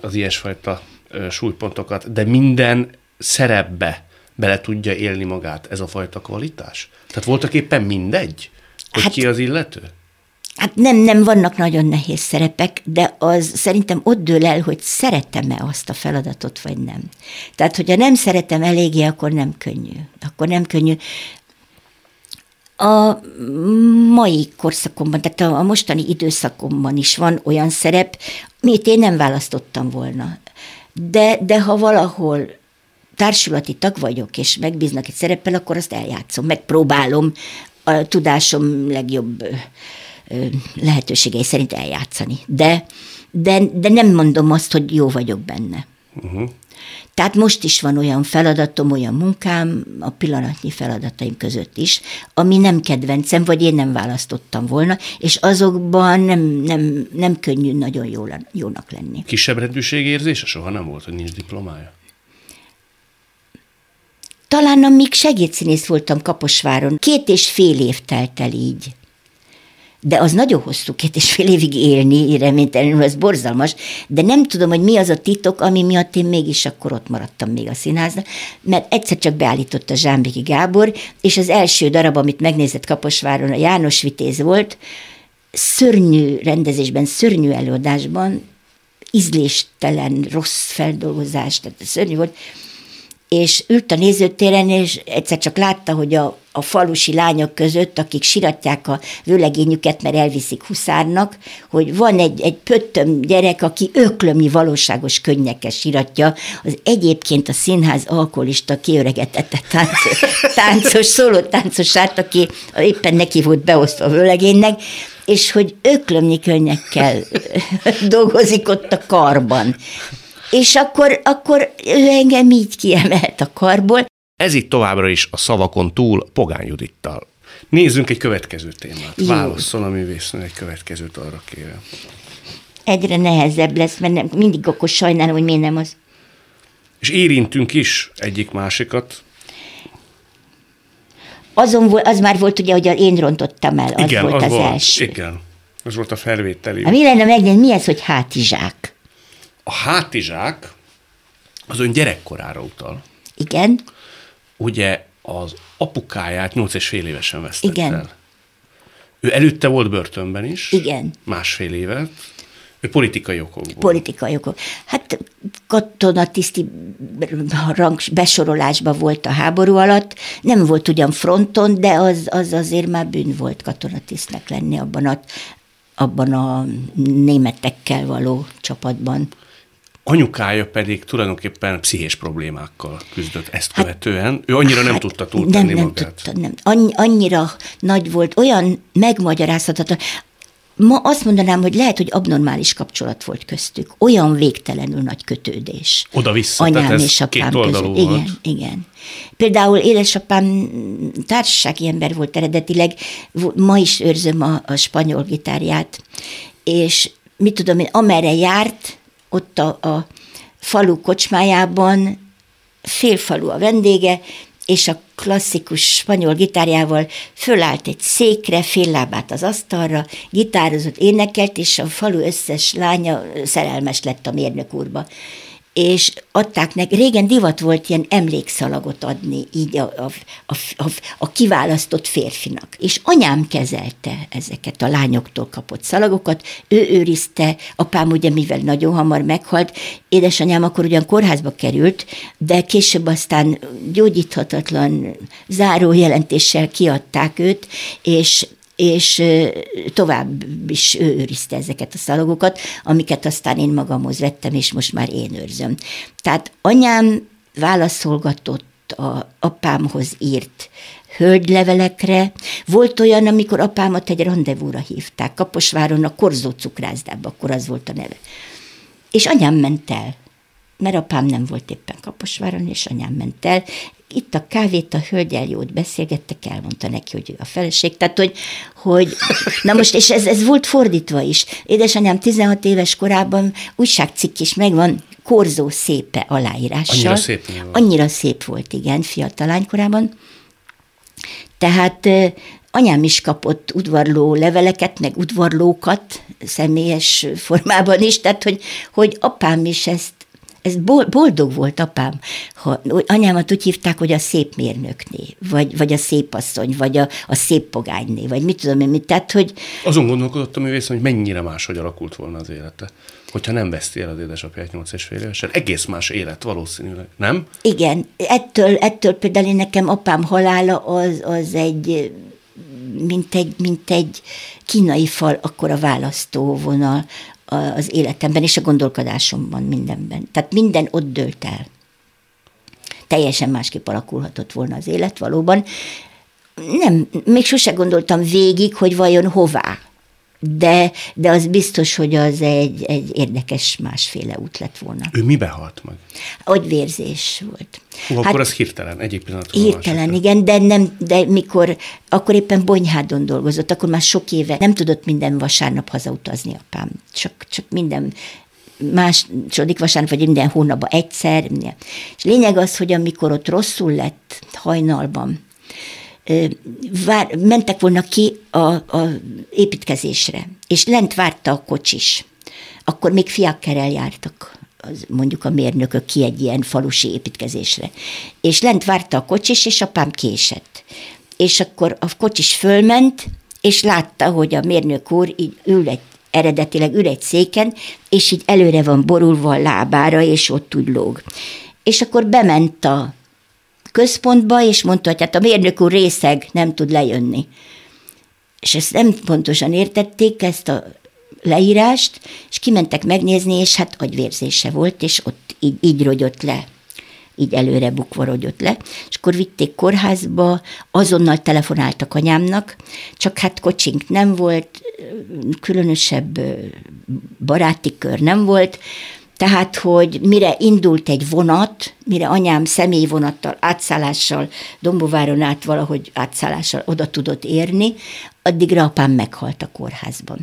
az ilyesfajta súlypontokat, de minden szerepbe bele tudja élni magát ez a fajta kvalitás? Tehát voltak éppen mindegy, hogy hát, ki az illető? Hát nem, nem vannak nagyon nehéz szerepek, de az szerintem ott dől el, hogy szeretem-e azt a feladatot, vagy nem. Tehát, hogyha nem szeretem eléggé, akkor nem könnyű. Akkor nem könnyű. A mai korszakomban, tehát a mostani időszakomban is van olyan szerep, amit én nem választottam volna de, de ha valahol társulati tag vagyok, és megbíznak egy szereppel, akkor azt eljátszom, megpróbálom a tudásom legjobb lehetőségei szerint eljátszani. De, de, de nem mondom azt, hogy jó vagyok benne. Uh-huh. Tehát most is van olyan feladatom, olyan munkám, a pillanatnyi feladataim között is, ami nem kedvencem, vagy én nem választottam volna, és azokban nem, nem, nem könnyű nagyon jól, jónak lenni. Kisebb érzése soha nem volt, hogy nincs diplomája? Talán amíg segédszínész voltam Kaposváron, két és fél év telt el így de az nagyon hosszú, két és fél évig élni, reménytelenül az borzalmas, de nem tudom, hogy mi az a titok, ami miatt én mégis akkor ott maradtam még a színházban, mert egyszer csak beállított a Zsámbéki Gábor, és az első darab, amit megnézett Kaposváron, a János Vitéz volt, szörnyű rendezésben, szörnyű előadásban, ízléstelen, rossz feldolgozás, tehát szörnyű volt, és ült a nézőtéren, és egyszer csak látta, hogy a, a falusi lányok között, akik siratják a vőlegényüket, mert elviszik huszárnak, hogy van egy, egy pöttöm gyerek, aki öklömnyi valóságos könnyekkel siratja, az egyébként a színház alkoholista kiöregetette táncos, táncos szóló táncosát, aki éppen neki volt beosztva a vőlegénynek, és hogy öklömnyi könnyekkel dolgozik ott a karban. És akkor, akkor ő engem így kiemelt a karból. Ez itt továbbra is a szavakon túl Pogány Judittal. Nézzünk egy következő témát. Jó. Válasszon a művésznő egy következőt, arra kérem. Egyre nehezebb lesz, mert nem, mindig akkor sajnálom, hogy miért nem az. És érintünk is egyik-másikat. Azon volt, az már volt ugye, hogy én rontottam el, az igen, volt az, az volt, első. Igen, az volt a felvételi. Hát mi lenne megnézni, mi ez, hogy hátizsák? A hátizsák az ön gyerekkorára utal. Igen. Ugye az apukáját nyolc és fél évesen vesztette Igen. el. Ő előtte volt börtönben is. Igen. Másfél évet. Ő politikai okokból. Politikai okok. Hát katonatiszti rang besorolásban volt a háború alatt, nem volt ugyan fronton, de az, az azért már bűn volt katonatisztnek lenni abban a, abban a németekkel való csapatban anyukája pedig tulajdonképpen pszichés problémákkal küzdött ezt hát, követően. Ő annyira hát, nem tudta túltenni nem, nem magát. Tudta, nem. Annyi, annyira nagy volt, olyan megmagyarázhatatlan. Ma azt mondanám, hogy lehet, hogy abnormális kapcsolat volt köztük. Olyan végtelenül nagy kötődés. Oda-vissza, Anyám és apám között. volt. Igen, igen. Például édesapám társasági ember volt eredetileg, ma is őrzöm a, a spanyol gitárját, és mit tudom én, amerre járt, ott a, a falu kocsmájában, félfalu a vendége, és a klasszikus spanyol gitárjával fölállt egy székre, fél lábát az asztalra, gitározott, énekelt, és a falu összes lánya szerelmes lett a mérnök úrba és adták neki, régen divat volt ilyen emlékszalagot adni így a, a, a, a, a kiválasztott férfinak. És anyám kezelte ezeket a lányoktól kapott szalagokat, ő őrizte, apám ugye mivel nagyon hamar meghalt, édesanyám akkor ugyan kórházba került, de később aztán gyógyíthatatlan záró jelentéssel kiadták őt, és és tovább is ő őrizte ezeket a szalagokat, amiket aztán én magamhoz vettem, és most már én őrzöm. Tehát anyám válaszolgatott a apámhoz írt hölgylevelekre. Volt olyan, amikor apámat egy rendezvúra hívták, Kaposváron a Korzó cukrászdába, akkor az volt a neve. És anyám ment el, mert apám nem volt éppen Kaposváron, és anyám ment el, itt a kávét, a hölgyel jót beszélgettek, elmondta neki, hogy ő a feleség. Tehát, hogy, hogy na most, és ez, ez volt fordítva is. Édesanyám 16 éves korában újságcikk is megvan, Korzó szépe aláírással. Annyira szép volt. Annyira szép volt, igen, fiatal lánykorában. Tehát anyám is kapott udvarló leveleket, meg udvarlókat személyes formában is, tehát hogy, hogy apám is ezt ez boldog volt apám. Ha, anyámat úgy hívták, hogy a szép mérnökné, vagy, vagy a szép asszony, vagy a, a szép pogányné, vagy mit tudom én, mit. Tehát, hogy... Azon gondolkodott a művész, hogy mennyire máshogy alakult volna az élete hogyha nem veszti el az édesapját 8 és fél évesen. Egész más élet valószínűleg, nem? Igen, ettől, ettől például én nekem apám halála az, az egy mint egy, mint egy kínai fal, akkor a választóvonal az életemben és a gondolkodásomban, mindenben. Tehát minden ott dőlt el. Teljesen másképp alakulhatott volna az élet valóban. Nem, még sose gondoltam végig, hogy vajon hová de, de az biztos, hogy az egy, egy érdekes másféle út lett volna. Ő mibe halt meg? vérzés volt. Hú, hát, akkor az hirtelen, egyik pillanatban. Hirtelen, igen, de, nem, de mikor, akkor éppen Bonyhádon dolgozott, akkor már sok éve nem tudott minden vasárnap hazautazni apám. Csak, csak minden második vasárnap, vagy minden hónapban egyszer. És lényeg az, hogy amikor ott rosszul lett hajnalban, vár, mentek volna ki a, a építkezésre, és lent várta a kocsis. Akkor még fiakkerel jártak az, mondjuk a mérnökök ki egy ilyen falusi építkezésre. És lent várta a kocsis, és apám késett. És akkor a kocsis fölment, és látta, hogy a mérnök úr így ül egy, eredetileg ül egy széken, és így előre van borulva a lábára, és ott úgy lóg. És akkor bement a központba, és mondta, hogy hát a mérnök úr részeg, nem tud lejönni. És ezt nem pontosan értették, ezt a leírást, és kimentek megnézni, és hát agyvérzése volt, és ott így, így rogyott le így előre bukva rogyott le, és akkor vitték kórházba, azonnal telefonáltak anyámnak, csak hát kocsink nem volt, különösebb baráti kör nem volt, tehát, hogy mire indult egy vonat, mire anyám személyvonattal, átszállással, Dombováron át valahogy átszállással oda tudott érni, addigra apám meghalt a kórházban.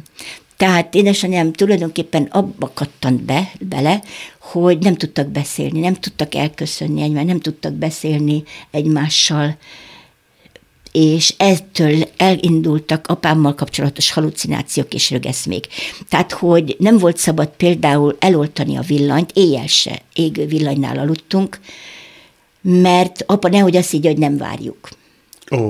Tehát édesanyám tulajdonképpen abba kattant be, bele, hogy nem tudtak beszélni, nem tudtak elköszönni egymást, nem tudtak beszélni egymással, és ettől elindultak apámmal kapcsolatos halucinációk és rögeszmék. Tehát, hogy nem volt szabad például eloltani a villanyt, éjjel se égő villanynál aludtunk, mert apa nehogy azt így, hogy nem várjuk. Ó.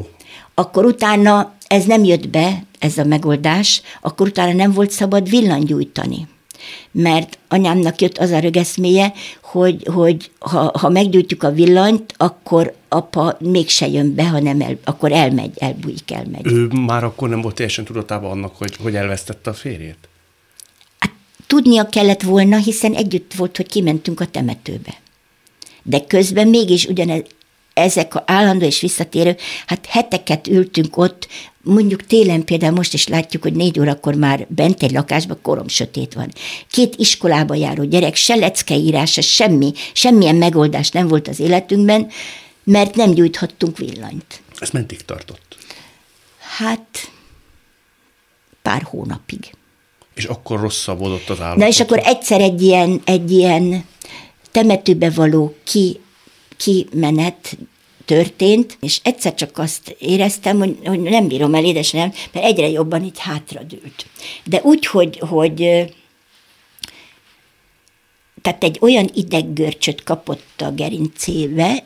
Akkor utána ez nem jött be, ez a megoldás, akkor utána nem volt szabad gyújtani mert anyámnak jött az a rögeszméje, hogy, hogy ha, ha meggyújtjuk a villanyt, akkor apa mégse jön be, hanem el, akkor elmegy, elbújik, elmegy. Ő már akkor nem volt teljesen tudatában annak, hogy, hogy elvesztette a férjét? Hát, tudnia kellett volna, hiszen együtt volt, hogy kimentünk a temetőbe. De közben mégis ugyanez, ezek a állandó és visszatérő, hát heteket ültünk ott, mondjuk télen például most is látjuk, hogy négy órakor már bent egy lakásban korom sötét van. Két iskolába járó gyerek, se leckeírása, semmi, semmilyen megoldás nem volt az életünkben, mert nem gyújthattunk villanyt. Ez mentig tartott? Hát pár hónapig. És akkor rosszabbodott az állapot? Na és akkor egyszer egy ilyen, egy ilyen temetőbe való ki, kimenet történt, és egyszer csak azt éreztem, hogy, hogy nem bírom el édesanyám, mert egyre jobban így hátradőlt. De úgy, hogy, hogy tehát egy olyan ideggörcsöt kapott a gerincébe,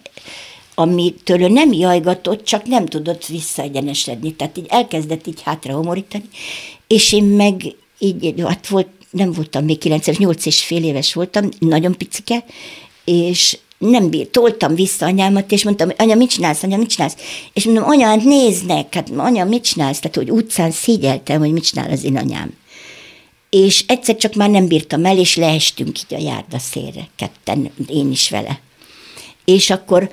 amitől ő nem jajgatott, csak nem tudott visszaegyenesedni. Tehát így elkezdett így hátra homorítani, és én meg így, hát volt, nem voltam még 98 és fél éves voltam, nagyon picike, és nem bírt, toltam vissza anyámat, és mondtam, anya, mit csinálsz, anya, mit csinálsz? És mondom, anya, hát néznek, hát anya, mit csinálsz? Tehát, hogy utcán szégyeltem, hogy mit csinál az én anyám. És egyszer csak már nem bírtam el, és leestünk így a járdaszélre, ketten, én is vele. És akkor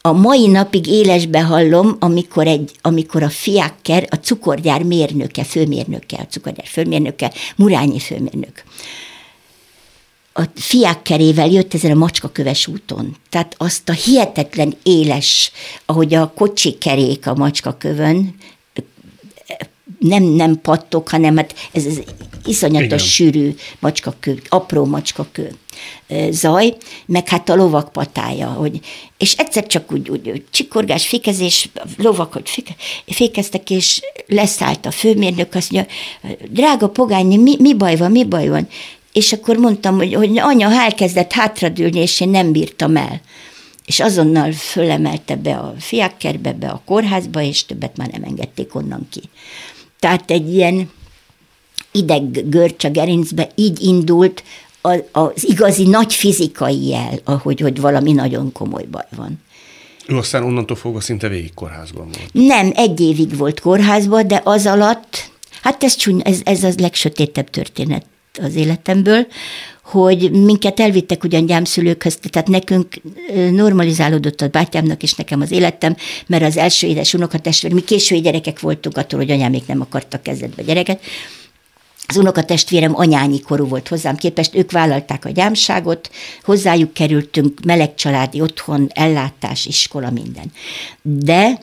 a mai napig élesbe hallom, amikor, egy, amikor a fiákker, a cukorgyár mérnöke, főmérnöke, a cukorgyár főmérnöke, Murányi főmérnök, a fiákkerével jött ezen a macskaköves úton. Tehát azt a hihetetlen éles, ahogy a kerék a macskakövön, nem, nem pattok, hanem hát ez, ez iszonyatos Igen. sűrű macskakő, apró macskakő zaj, meg hát a lovak patája, hogy, és egyszer csak úgy, úgy csikorgás, fékezés, lovak, hogy féke, fékeztek, és leszállt a főmérnök, azt mondja, drága pogányi, mi, mi baj van, mi baj van? És akkor mondtam, hogy, hogy anya elkezdett hátradőlni, és én nem bírtam el. És azonnal fölemelte be a fiákkerbe, be a kórházba, és többet már nem engedték onnan ki. Tehát egy ilyen ideggörcs a gerincbe így indult az igazi nagy fizikai jel, ahogy hogy valami nagyon komoly baj van. Ő aztán onnantól fogva szinte végig kórházban volt. Nem, egy évig volt kórházban, de az alatt, hát ez, csúny, ez, ez az legsötétebb történet az életemből, hogy minket elvittek ugyan gyámszülőkhöz, tehát nekünk normalizálódott a bátyámnak és nekem az életem, mert az első édes unokatestvér, mi késői gyerekek voltunk attól, hogy anyám még nem akartak kezdetbe gyereket, az unokatestvérem anyányi korú volt hozzám képest, ők vállalták a gyámságot, hozzájuk kerültünk, meleg családi otthon, ellátás, iskola, minden. De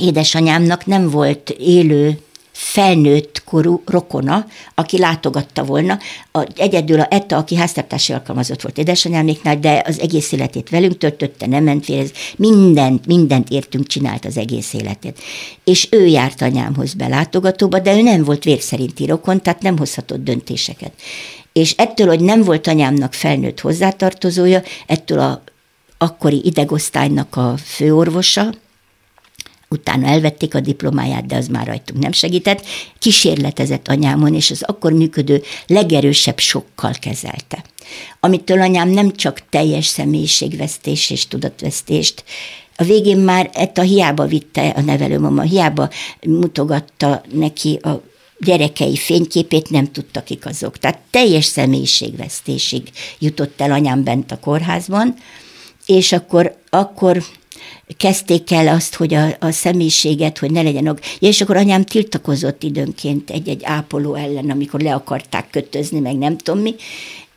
édesanyámnak nem volt élő felnőtt korú rokona, aki látogatta volna. A, egyedül a Etta, aki háztartási alkalmazott volt édesanyáméknál, de az egész életét velünk töltötte, nem ment félrez, mindent, mindent értünk csinált az egész életét. És ő járt anyámhoz belátogatóba, de ő nem volt vérszerinti rokon, tehát nem hozhatott döntéseket. És ettől, hogy nem volt anyámnak felnőtt hozzátartozója, ettől a akkori idegosztálynak a főorvosa, utána elvették a diplomáját, de az már rajtunk nem segített, kísérletezett anyámon, és az akkor működő legerősebb sokkal kezelte. Amitől anyám nem csak teljes személyiségvesztés és tudatvesztést, a végén már ezt a hiába vitte a nevelőmama, hiába mutogatta neki a gyerekei fényképét nem tudtak kik azok. Tehát teljes személyiségvesztésig jutott el anyám bent a kórházban, és akkor, akkor kezdték el azt, hogy a, a személyiséget, hogy ne legyen. Ja, és akkor anyám tiltakozott időnként egy-egy ápoló ellen, amikor le akarták kötözni, meg nem tudom mi,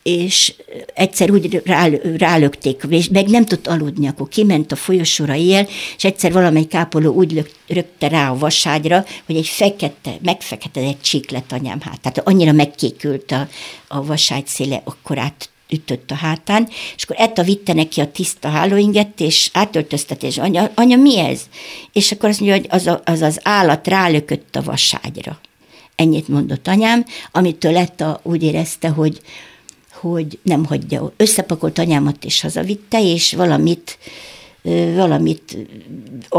és egyszer úgy rá, és meg nem tudott aludni, akkor kiment a folyosóra él, és egyszer valamelyik ápoló úgy lök, rögte rá a vaságyra, hogy egy fekete, megfeketedett csík anyám hát. Tehát annyira megkékült a, a vaságy széle, akkor át ütött a hátán, és akkor Etta vitte neki a tiszta hálóinget, és átöltöztetés, anya, anya, mi ez? És akkor azt mondja, hogy az, a, az az állat rálökött a vaságyra. Ennyit mondott anyám, amitől Etta úgy érezte, hogy, hogy nem hagyja. Összepakolt anyámat és hazavitte, és valamit valamit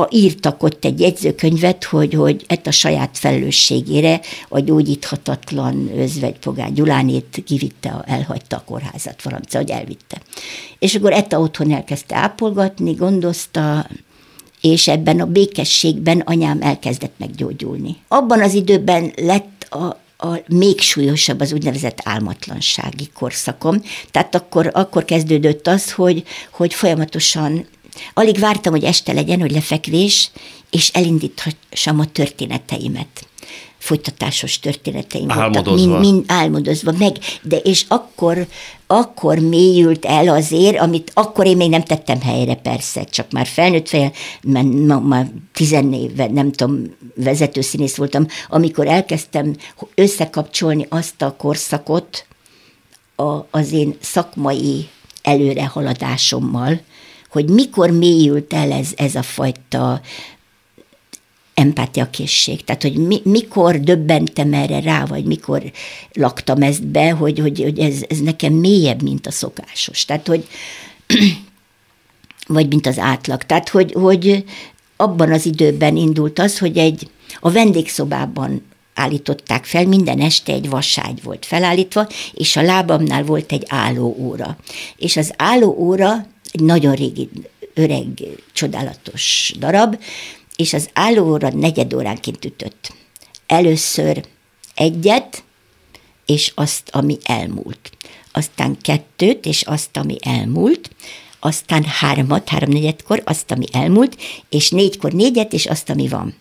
írtak ott egy jegyzőkönyvet, hogy, hogy ezt a saját felelősségére a gyógyíthatatlan özvegy Pogány Gyulánét kivitte, elhagyta a kórházat valamit, szóval, hogy elvitte. És akkor Etta otthon elkezdte ápolgatni, gondozta, és ebben a békességben anyám elkezdett meggyógyulni. Abban az időben lett a, a még súlyosabb az úgynevezett álmatlansági korszakom. Tehát akkor, akkor kezdődött az, hogy, hogy folyamatosan Alig vártam, hogy este legyen, hogy lefekvés, és elindíthassam a történeteimet. Folytatásos történeteim álmodozva. voltak, mind, mind álmodozva, meg, de és akkor, akkor mélyült el azért, amit akkor én még nem tettem helyre persze, csak már felnőtt fejjel, mert ma, már tizennéve, nem tudom, vezetőszínész voltam, amikor elkezdtem összekapcsolni azt a korszakot a, az én szakmai előrehaladásommal, hogy mikor mélyült el ez, ez a fajta empátiakészség. Tehát, hogy mi, mikor döbbentem erre rá, vagy mikor laktam ezt be, hogy, hogy, hogy ez, ez nekem mélyebb, mint a szokásos. Tehát, hogy vagy mint az átlag. Tehát, hogy, hogy abban az időben indult az, hogy egy a vendégszobában állították fel, minden este egy vaságy volt felállítva, és a lábamnál volt egy állóóra. És az állóóra egy nagyon régi, öreg, csodálatos darab, és az állóóra negyed óránként ütött. Először egyet, és azt, ami elmúlt. Aztán kettőt, és azt, ami elmúlt, aztán hármat, háromnegyedkor, azt, ami elmúlt, és négykor négyet, és azt, ami van.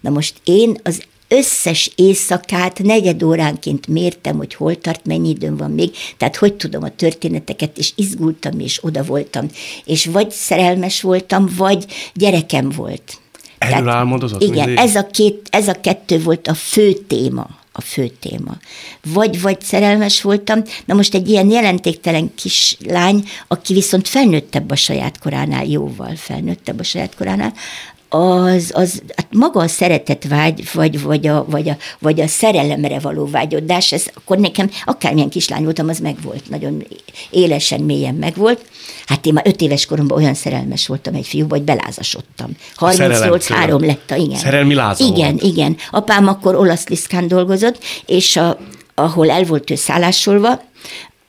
Na most én az összes éjszakát negyed óránként mértem, hogy hol tart, mennyi időm van még, tehát hogy tudom a történeteket, és izgultam, és oda voltam. És vagy szerelmes voltam, vagy gyerekem volt. Erről álmodozott? Igen, ez a, két, ez a kettő volt a fő téma a fő téma. Vagy, vagy szerelmes voltam, na most egy ilyen jelentéktelen kislány, aki viszont felnőttebb a saját koránál, jóval felnőttebb a saját koránál, az, az hát maga a szeretet vágy, vagy, vagy, a, vagy, a, vagy a szerelemre való vágyodás, ez akkor nekem akármilyen kislány voltam, az megvolt, nagyon élesen, mélyen megvolt. Hát én már öt éves koromban olyan szerelmes voltam egy fiúba, hogy belázasodtam. 38 három lett a, igen. Szerelmi lázam Igen, volt. igen. Apám akkor olasz liszkán dolgozott, és a, ahol el volt ő szállásolva,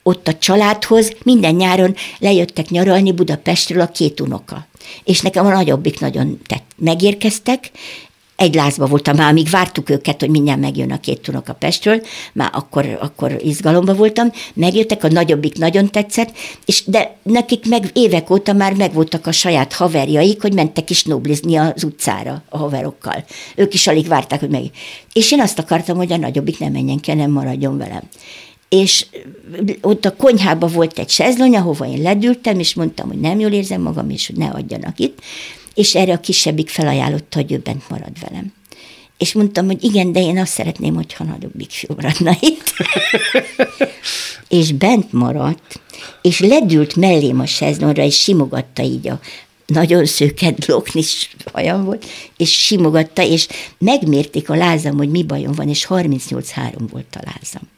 ott a családhoz minden nyáron lejöttek nyaralni Budapestről a két unoka. És nekem a nagyobbik nagyon tett. Megérkeztek, egy lázba voltam már, amíg vártuk őket, hogy mindjárt megjön a két a Pestről, már akkor, akkor izgalomba voltam, megjöttek, a nagyobbik nagyon tetszett, és de nekik meg évek óta már megvoltak a saját haverjaik, hogy mentek is noblizni az utcára a haverokkal. Ők is alig várták, hogy meg. És én azt akartam, hogy a nagyobbik nem menjen ki, nem maradjon velem és ott a konyhában volt egy sezlony, ahova én ledültem, és mondtam, hogy nem jól érzem magam, és hogy ne adjanak itt, és erre a kisebbik felajánlotta, hogy ő bent marad velem. És mondtam, hogy igen, de én azt szeretném, hogyha nagyobbik fiú maradna itt. és bent maradt, és ledült mellém a sezlonyra, és simogatta így a nagyon szőket bloknis hajam volt, és simogatta, és megmérték a lázam, hogy mi bajom van, és 38-3 volt a lázam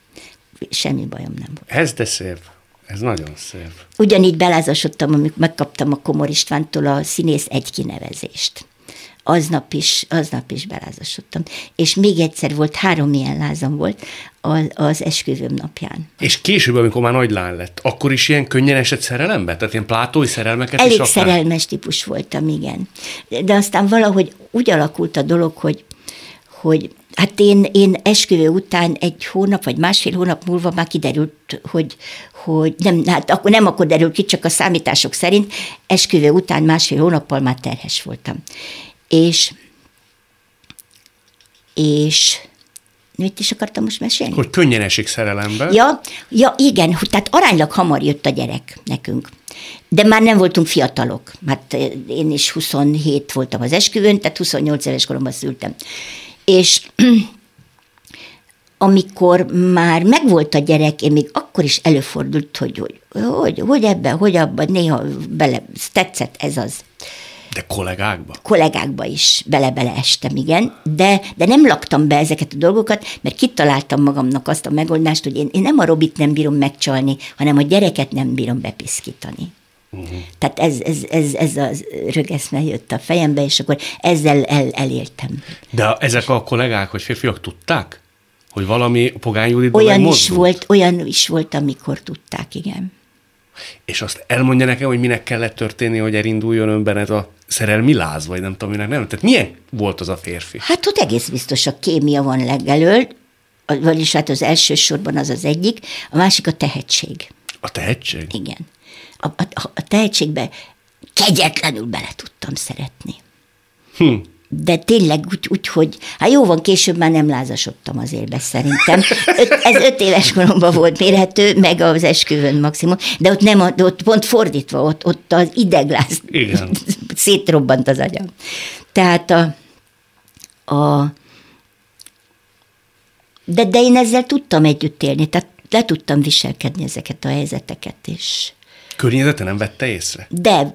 semmi bajom nem volt. Ez de szép. Ez nagyon szép. Ugyanígy belázasodtam, amikor megkaptam a Komor Istvántól a színész egy kinevezést. Aznap is, aznap is belázasodtam. És még egyszer volt, három ilyen lázam volt az, az esküvőm napján. És később, amikor már nagy lány lett, akkor is ilyen könnyen esett szerelembe? Tehát ilyen plátói szerelmeket Elég is szerelmes típus voltam, igen. De aztán valahogy úgy alakult a dolog, hogy, hogy Hát én, én esküvő után egy hónap, vagy másfél hónap múlva már kiderült, hogy, hogy nem, hát akkor nem akkor derült ki, csak a számítások szerint esküvő után másfél hónappal már terhes voltam. És, és mit is akartam most mesélni? Hogy könnyen esik szerelembe. Ja, ja, igen, tehát aránylag hamar jött a gyerek nekünk. De már nem voltunk fiatalok, mert én is 27 voltam az esküvőn, tehát 28 éves koromban szültem és amikor már megvolt a gyerek, én még akkor is előfordult, hogy hogy, hogy, hogy ebben, hogy abban, néha bele, tetszett ez az. De kollégákba? Kollégákba is bele-bele estem, igen, de, de nem laktam be ezeket a dolgokat, mert kitaláltam magamnak azt a megoldást, hogy én, én nem a Robit nem bírom megcsalni, hanem a gyereket nem bírom bepiszkítani. Uh-huh. Tehát ez, ez, ez, ez a rögeszme jött a fejembe, és akkor ezzel el, eléltem. De ezek a kollégák, hogy férfiak tudták? Hogy valami Pogány Olyan is volt, olyan is volt, amikor tudták, igen. És azt elmondja nekem, hogy minek kellett történni, hogy elinduljon önben ez a szerelmi láz, vagy nem tudom, minek nem. Tehát milyen volt az a férfi? Hát ott egész biztos a kémia van legelől, vagyis hát az első sorban az az egyik, a másik a tehetség. A tehetség? Igen a, a, a tehetségbe kegyetlenül bele tudtam szeretni. Hm. De tényleg úgy, úgy, hogy hát jó van, később már nem lázasodtam azért be szerintem. Öt, ez öt éves koromban volt mérhető, meg az esküvőn maximum, de ott nem, de ott pont fordítva, ott, ott az idegláz Igen. szétrobbant az agyam. Tehát a, a de, de én ezzel tudtam együtt élni, tehát le tudtam viselkedni ezeket a helyzeteket, és Környezete nem vette észre? De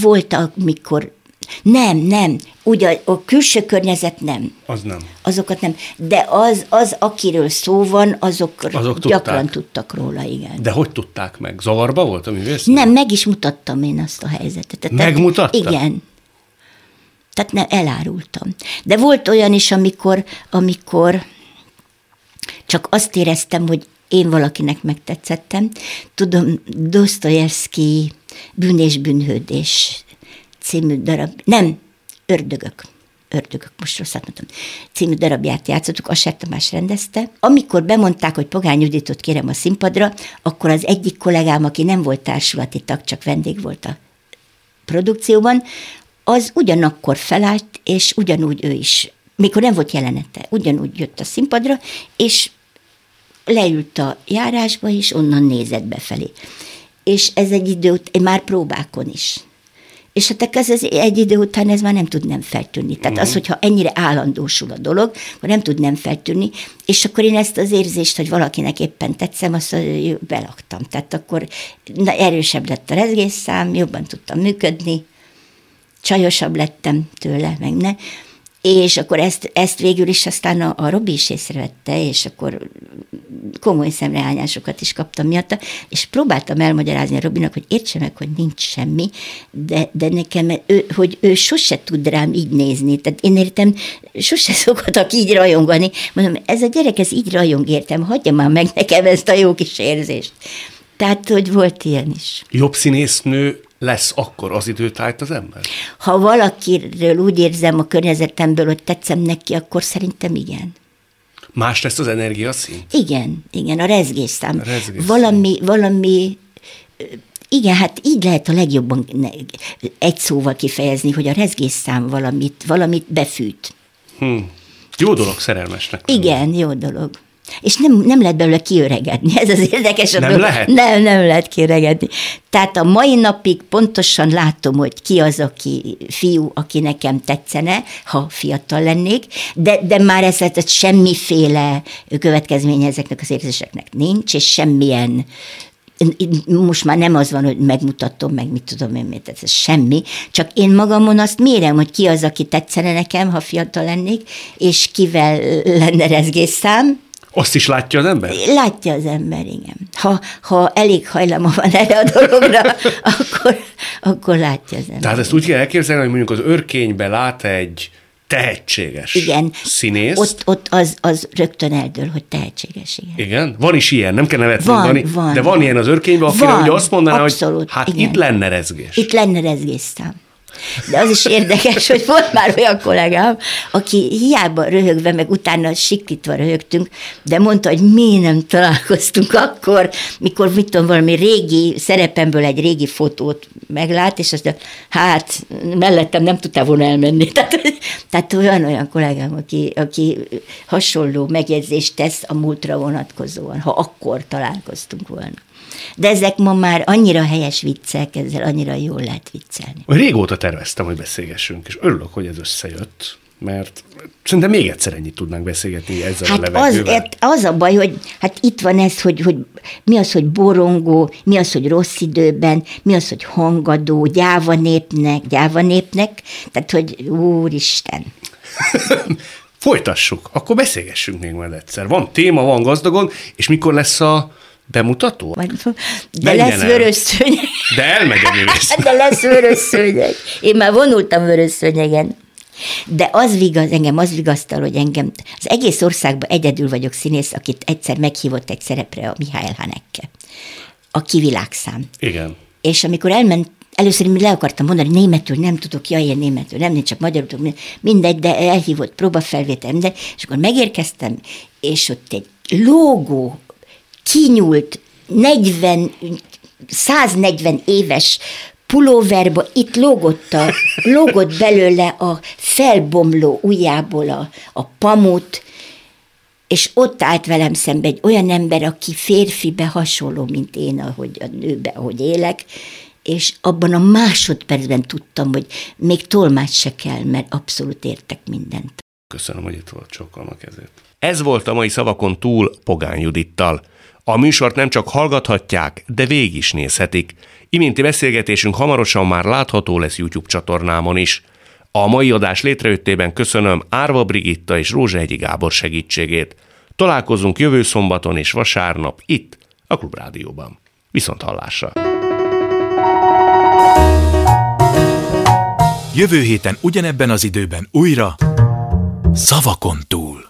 volt, amikor nem, nem. Ugye a külső környezet nem. Az nem. Azokat nem. De az, az akiről szó van, azok, Azok gyakran tudták. tudtak róla, igen. De hogy tudták meg? Zavarba volt a művész? Nem, meg is mutattam én azt a helyzetet. Tehát- Megmutatta? Igen. Tehát nem, elárultam. De volt olyan is, amikor, amikor csak azt éreztem, hogy én valakinek megtetszettem. Tudom, Dostoyevsky Bűn és bűnhődés című darab, nem, Ördögök, Ördögök, most rosszat mondtam, című darabját játszottuk, Asser Tamás rendezte. Amikor bemondták, hogy Pogány Juditot kérem a színpadra, akkor az egyik kollégám, aki nem volt társulati tag, csak vendég volt a produkcióban, az ugyanakkor felállt, és ugyanúgy ő is, mikor nem volt jelenete, ugyanúgy jött a színpadra, és leült a járásba, és onnan nézett befelé. És ez egy idő ut- már próbákon is. És hát ez, ez egy idő után ez már nem tud nem feltűnni. Tehát az, hogyha ennyire állandósul a dolog, akkor nem tud nem feltűnni, és akkor én ezt az érzést, hogy valakinek éppen tetszem, azt belaktam. Tehát akkor na, erősebb lett a rezgésszám, jobban tudtam működni, csajosabb lettem tőle, meg ne. És akkor ezt, ezt végül is aztán a, a Robi is észrevette, és akkor komoly szemrehányásokat is kaptam miatta, és próbáltam elmagyarázni a Robinak, hogy értse meg, hogy nincs semmi, de, de nekem, ő, hogy ő sose tud rám így nézni. Tehát én értem, sose szoktak így rajongani. Mondom, ez a gyerek, ez így rajong, értem, hagyja már meg nekem ezt a jó kis érzést. Tehát, hogy volt ilyen is. Jobb színésznő lesz akkor az időtájt az ember? Ha valakiről úgy érzem a környezetemből, hogy tetszem neki, akkor szerintem igen. Más lesz az energiaszín? Igen, igen, a rezgésszám. A rezgésszám. Valami, valami, igen, hát így lehet a legjobban egy szóval kifejezni, hogy a rezgésszám valamit, valamit befűt. Hm. Jó dolog szerelmesnek. Igen, jó dolog. És nem, nem lehet belőle kiöregedni, ez az érdekes. Nem dolog. lehet? Nem, nem lehet kiöregedni. Tehát a mai napig pontosan látom, hogy ki az, aki fiú, aki nekem tetszene, ha fiatal lennék, de, de már ez, ez semmiféle következménye ezeknek az érzéseknek nincs, és semmilyen most már nem az van, hogy megmutatom, meg mit tudom én, mit, ez semmi, csak én magamon azt mérem, hogy ki az, aki tetszene nekem, ha fiatal lennék, és kivel lenne rezgésszám, Azt is látja az ember? Látja az ember, igen. Ha, ha elég hajlama van erre a dologra, akkor, akkor látja az ember. Tehát ezt úgy kell elképzelni, hogy mondjuk az örkénybe lát egy tehetséges igen. színész. Ott, ott az, az rögtön eldől, hogy tehetséges, igen. Igen? Van is ilyen, nem kell nevet Van, mondani, van, de van van. ilyen az örkényben, akire Van, ugye azt mondaná, abszolút, hogy hát igen. itt lenne rezgés. Itt lenne rezgésztám. De az is érdekes, hogy volt már olyan kollégám, aki hiába röhögve, meg utána siklítva röhögtünk, de mondta, hogy mi nem találkoztunk akkor, mikor, mit tudom, valami régi szerepemből egy régi fotót meglát, és azt mondja, hát mellettem nem tudtál volna elmenni. Tehát, tehát olyan olyan kollégám, aki, aki hasonló megjegyzést tesz a múltra vonatkozóan, ha akkor találkoztunk volna. De ezek ma már annyira helyes viccek, ezzel annyira jól lehet viccelni. Régóta terveztem, hogy beszélgessünk, és örülök, hogy ez összejött, mert szerintem még egyszer ennyit tudnánk beszélgetni ezzel a Hát az, levegővel. az a baj, hogy hát itt van ez, hogy, hogy mi az, hogy borongó, mi az, hogy rossz időben, mi az, hogy hangadó, gyáva népnek, gyáva népnek, tehát, hogy úristen. Folytassuk, akkor beszélgessünk még majd egyszer. Van téma, van gazdagon, és mikor lesz a bemutató? Majd, de Menjen lesz el. vörös szőnyeg. De elmegy a művész. De lesz vörös szőnyeg. Én már vonultam vörös szőnyegen. De az vigaz, engem az vigasztal, hogy engem az egész országban egyedül vagyok színész, akit egyszer meghívott egy szerepre a Mihály Haneke, aki világszám. Igen. És amikor elment, először én le akartam mondani, németül nem tudok, jaj, én németül nem, én csak magyarul tudok, mindegy, de elhívott próbafelvétel, minden, és akkor megérkeztem, és ott egy lógó, kinyúlt, 40, 140 éves pulóverba, itt lógott, a, lógott belőle a felbomló ujjából a, a pamut, és ott állt velem szembe egy olyan ember, aki férfibe hasonló, mint én, ahogy a nőbe, ahogy élek, és abban a másodpercben tudtam, hogy még tolmács se kell, mert abszolút értek mindent. Köszönöm, hogy itt volt, a kezét. Ez volt a mai szavakon túl Pogány Judittal. A műsort nem csak hallgathatják, de végig is nézhetik. Iminti beszélgetésünk hamarosan már látható lesz YouTube csatornámon is. A mai adás létrejöttében köszönöm Árva Brigitta és Rózsehegyi Gábor segítségét. Találkozunk jövő szombaton és vasárnap itt, a Klubrádióban. Viszont hallásra! Jövő héten ugyanebben az időben újra Szavakon túl.